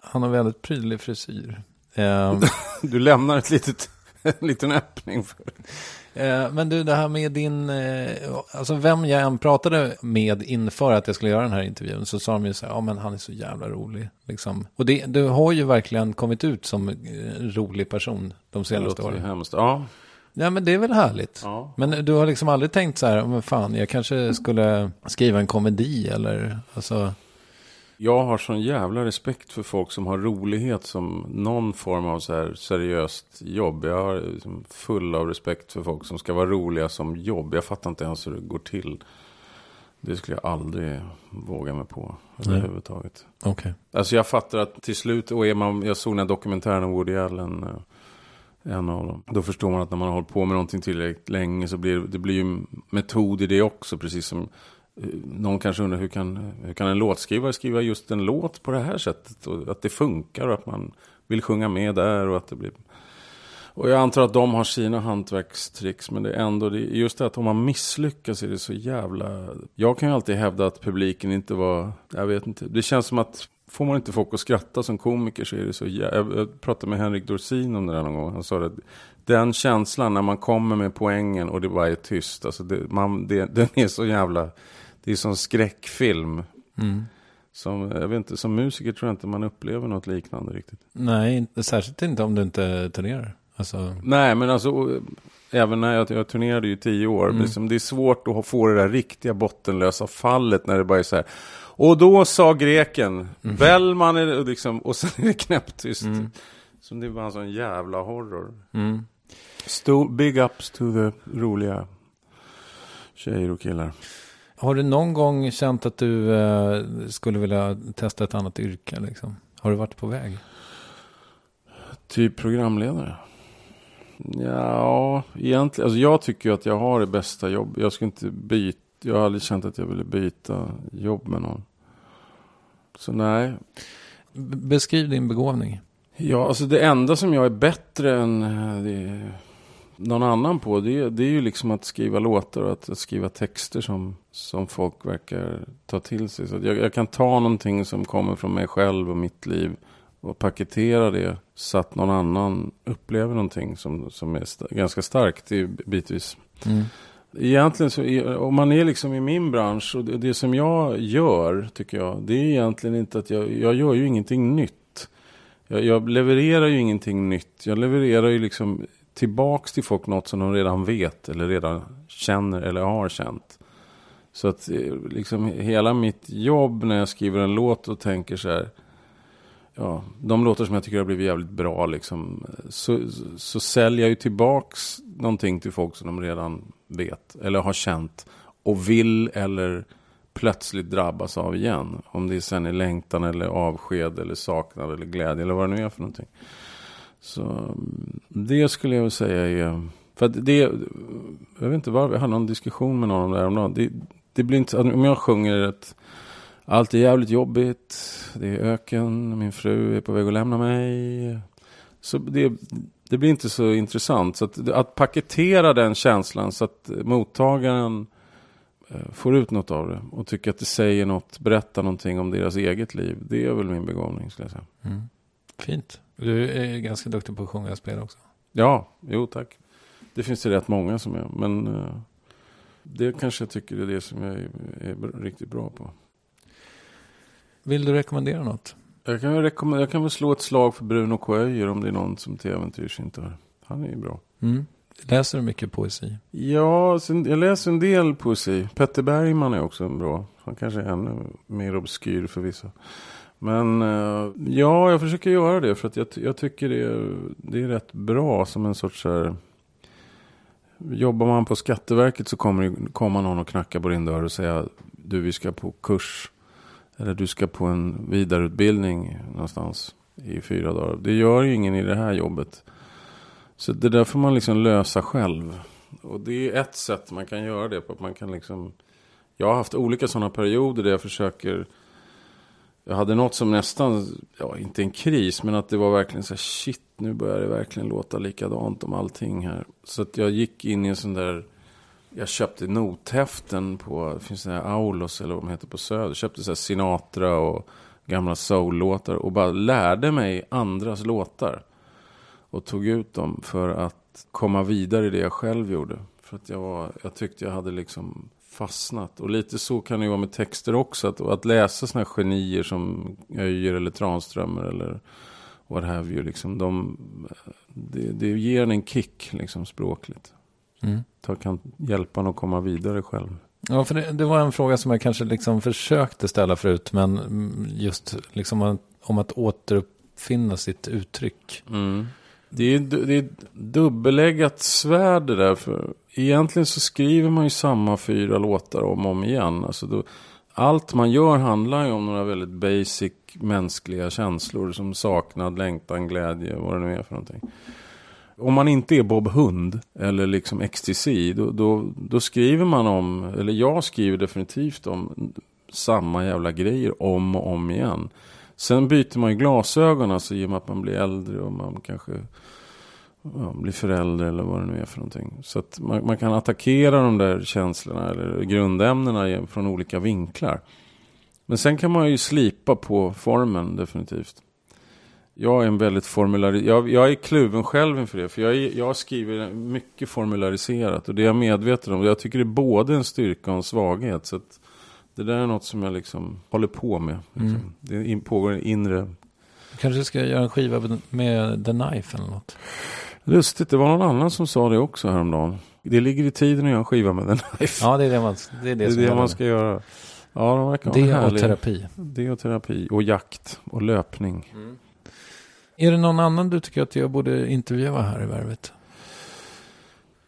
Han har väldigt prydlig frisyr. Eh, Du lämnar ett litet, en liten öppning för men du, det här med din... Eh, alltså vem jag än pratade med inför att jag skulle göra den här intervjun så sa de ju så här, ja men han är så jävla rolig. Liksom. Och det, du har ju verkligen kommit ut som eh, en rolig person de Det senaste låter ju åren. hemskt. Ja. Ja men det är väl härligt. ja. Men du har liksom aldrig tänkt så här, men fan, jag kanske skulle skriva en komedi eller, alltså, Jag har sån jävla respekt för folk som har rolighet som någon form av så här seriöst jobb. Jag har liksom full av respekt för folk som ska vara roliga som jobb. Jag fattar inte ens hur det går till. Det skulle jag aldrig våga mig på överhuvudtaget. okej. Alltså jag fattar att till slut, och är man, jag såg den här dokumentären om Woody Allen, eh, en av dem. Då förstår man att när man har hållit på med någonting tillräckligt länge så blir det blir ju metod i det också. Precis som Eh, någon kanske undrar hur kan, hur kan en låtskrivare skriva just en låt på det här sättet? Och att det funkar och att man vill sjunga med där och att det blir... Och jag antar att de har sina hantverkstricks, men det är ändå det, just det att om man misslyckas är det så jävla... Jag kan ju alltid hävda att publiken inte var, jag vet inte, det känns som att får man inte folk att skratta som komiker så är det så jävla... Jag, pratade med Henrik Dorsin om det där någon gång, han sa det. den känslan när man kommer med poängen och det bara är tyst, alltså det, man, det, den är så jävla, det är som skräckfilm. Mm. Som, jag vet inte, som musiker tror jag inte man upplever något liknande riktigt. Nej, särskilt inte om du inte turnerar. Alltså, Nej, men alltså och, även när jag, jag turnerade ju i tio år. Mm. Liksom, det är svårt att få det där riktiga bottenlösa fallet när det bara är så här. Och då sa greken, Bellman är liksom, och sen är det knäpptyst. Mm. Som det var en sån jävla horror. mm. Sto, big ups to the roliga tjejer och killar. Har du någon gång känt att du eh, skulle vilja testa ett annat yrke? Liksom? Har du varit på väg? Typ programledare. Ja, egentligen. Alltså jag tycker ju att jag har det bästa jobb. Jag ska inte byta. Jag har aldrig känt att jag ville byta jobb med någon. Så nej. Beskriv din begåvning. Ja, alltså det enda som jag är bättre än eh, det, någon annan på. Det, är- det är ju liksom att skriva låtar och att, att skriva texter som, som folk verkar ta till sig. Så jag, jag kan ta någonting som kommer från mig själv och mitt liv. Och paketera det så att någon annan upplever någonting som, som är sta- ganska starkt i- bitvis. Mm. Egentligen så, är, om man är liksom i min bransch och det, det som jag gör, tycker jag, det är egentligen inte att jag, jag gör ju ingenting nytt. Jag, jag levererar ju ingenting nytt. Jag levererar ju liksom tillbaks till folk något som de redan vet eller redan känner eller har känt. Så att eh, liksom hela mitt jobb när jag skriver en låt och tänker så här, ja, de låtar som jag tycker har blivit jävligt bra liksom, så, så säljer jag ju tillbaks någonting till folk som de redan vet eller har känt och vill eller plötsligt drabbas av igen. Om det sen är längtan eller avsked eller saknad eller glädje eller vad det nu är för någonting. Så mm, det skulle jag väl säga är, för att det, jag vet inte varför, jag hade någon diskussion med någon om det här om det, det blir inte, om jag sjunger att allt är jävligt jobbigt, det är öken, min fru är på väg att lämna mig. Så det, det blir inte så intressant. Så att, att paketera den känslan så att mottagaren eh, får ut något av det och tycker att det säger något, berättar någonting om deras eget liv. Det är väl min begåvning skulle jag säga. Mm. Fint. Du är ganska duktig på att sjunga och spela också. Ja, jo tack. Det finns det rätt många som är. Men eh, det kanske jag tycker är det som jag är, riktigt bra på. Vill du rekommendera något? Jag kan, väl rekommendera, jag kan väl slå ett slag för Bruno. Öijer om det är någon som till äventyrs inte har. Han är ju bra. Mm. Läser du mycket poesi? Ja, jag läser en del poesi. Petter Bergman är också bra. Han kanske är ännu mer obskyr för vissa. Men eh, ja, jag försöker göra det för att jag, jag tycker det är, det är rätt bra som en sorts så här, Jobbar man på Skatteverket så kommer det komma någon och knacka på din dörr och säga du vi ska på kurs. Eller du ska på en vidareutbildning någonstans i fyra dagar. Det gör ju ingen i det här jobbet. Så det där får man liksom lösa själv. Och det är ett sätt man kan göra det på. Att man kan liksom... Jag har haft olika sådana perioder där jag försöker... Jag hade något som nästan, ja inte en kris, men att det var verkligen så här, shit, nu börjar det verkligen låta likadant om allting här. Så att jag gick in i en sån där, jag köpte nothäften på, det finns det här Aulos eller vad de heter på Söder. Jag köpte så här Sinatra och gamla soul-låtar och bara lärde mig andras låtar. Och tog ut dem för att komma vidare i det jag själv gjorde. För att jag, var, jag tyckte jag hade liksom fastnat. Och lite så kan det ju vara med texter också. Att, att läsa sådana här genier som Öjer eller Tranströmer eller what have you. Liksom, de, det, det ger en en kick liksom, språkligt. Mm. Det kan hjälpa en att komma vidare själv. Ja, för det, det var en fråga som jag kanske liksom försökte ställa förut, men just liksom om, om att återuppfinna sitt uttryck. Mm. Det är, det är ett dubbeläggat svärd det där. För egentligen så skriver man ju samma fyra låtar om och om igen. Alltså då, allt man gör handlar ju om några väldigt basic mänskliga känslor. Som saknad, längtan, glädje, vad det nu är för någonting. Om man inte är Bob Hund eller liksom ecstasy. då, då, då skriver man om, eller jag skriver definitivt om samma jävla grejer om och om igen. Sen byter man ju glasögon alltså i och med att man blir äldre och man kanske ja, blir förälder eller vad det nu är för någonting. Så att man, man kan attackera de där känslorna eller grundämnena från olika vinklar. Men sen kan man ju slipa på formen definitivt. Jag är en väldigt formulariserad, jag, jag, är kluven själv inför det. För jag, är, jag skriver mycket formulariserat och det är jag medveten om. Jag tycker det är både en styrka och en svaghet. Så att det där är något som jag liksom håller på med. Liksom. Mm. Det pågår en inre... Kanske ska göra en skiva med The Knife eller något. Lustigt, det var någon annan som sa det också häromdagen. Det ligger i tiden att göra en skiva med The Knife. Ja, det är det man, det är det det, är det man ska göra. Ja, de verkar Det och terapi. Det och terapi. Och jakt. Och löpning. Är det någon annan du tycker att jag borde intervjua här i Värvet?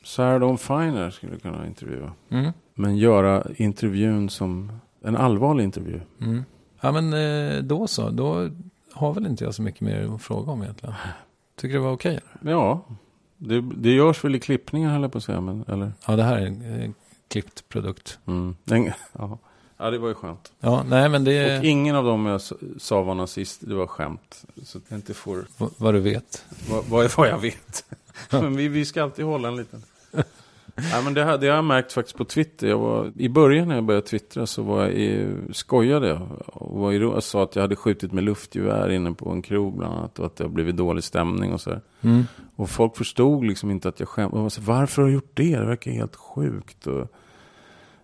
Sarah Dawn Finer skulle jag kunna intervjua. Mm. Men göra intervjun som en allvarlig intervju. Mm. Ja, men eh, då så. Då har väl inte jag så mycket mer att fråga om egentligen. Tycker du det var okej? eller? Ja, det, det görs väl i klippningen höll jag på att säga. Men, eller? Ja, det här är en eh, klippt produkt. Mm. Den, ja. ja, det var ju skönt. Ja, nej men det Och ingen av dem jag sa var nazist. Det var skämt. Så att jag inte får... v- vad du vet. Vad, vad, vad jag vet. men vi, vi ska alltid hålla en liten... Ja, men det, här, det har jag märkt faktiskt på Twitter. Jag var, I början när jag började twittra så var jag, i- skojade jag. Och var iro- jag sa att jag hade skjutit med luftgevär inne på en krog bland annat. Och att det har blivit dålig stämning och så. här. Mm. Och folk förstod liksom inte att jag skämtade. Varför har du gjort det? Det verkar helt sjukt. Och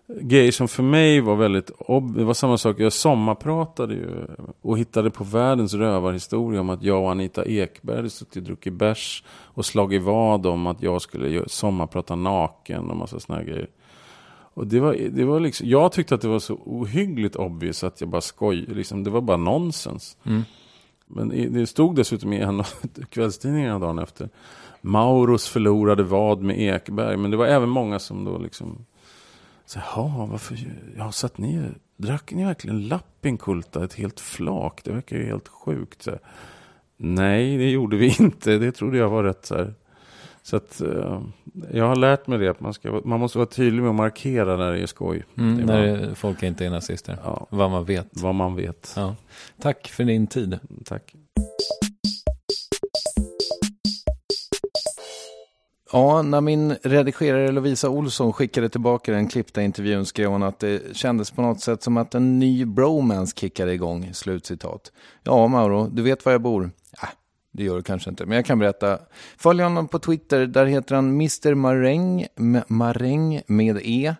grejer som för mig var väldigt... Ob- det var samma sak. Jag sommarpratade ju. Och hittade på världens rövarhistoria om att jag och Anita Ekberg suttit och druckit bärs. Och slagit vad om att jag skulle sommarprata naken och massa såna här grejer. Och det var, det var liksom, jag tyckte att det var så ohyggligt obvious att jag bara skoj, liksom, det var bara nonsens. Mm. Men det stod dessutom i en av kvällstidningarna dagen efter. Mauros förlorade vad med Ekberg. Men det var även många som då liksom... Så, Jaha, varför? Ja, satt ni... Drack ni verkligen Lappinkulta ett helt flak? Det verkar ju helt sjukt. Så. Nej, det gjorde vi inte. Det trodde jag var rätt så här. Så att eh, jag har lärt mig det. Att man, ska, man måste vara tydlig med att markera när det är skoj. Mm, Det när var- det- folk inte är nazister. Ja, Vad man vet. vad man vet. Ja. Tack för din tid. Tack. Ja, när min redigerare Lovisa Olsson skickade tillbaka den klippta intervjun skrev hon att det kändes på något sätt som att en ny bromance kickade igång. Slutcitat. Ja, Mauro, du vet var jag bor. Ja, det gör du kanske inte, men jag kan berätta. Följ honom på Twitter, där heter han Mr Maräng, Maräng med E.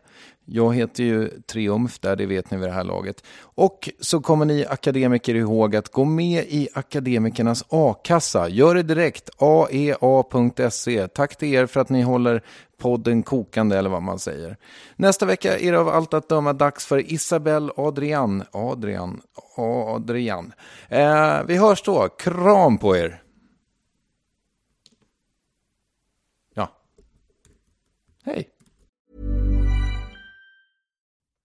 Jag heter ju Triumf där, det vet ni vid det här laget. Och så kommer ni akademiker ihåg att gå med i akademikernas a-kassa. Gör det direkt, aea.se. Tack till er för att ni håller podden kokande eller vad man säger. Nästa vecka är det av allt att döma dags för Isabelle Adrian. Adrian, Adrian. Eh, vi hörs då, kram på er. Ja. Hej.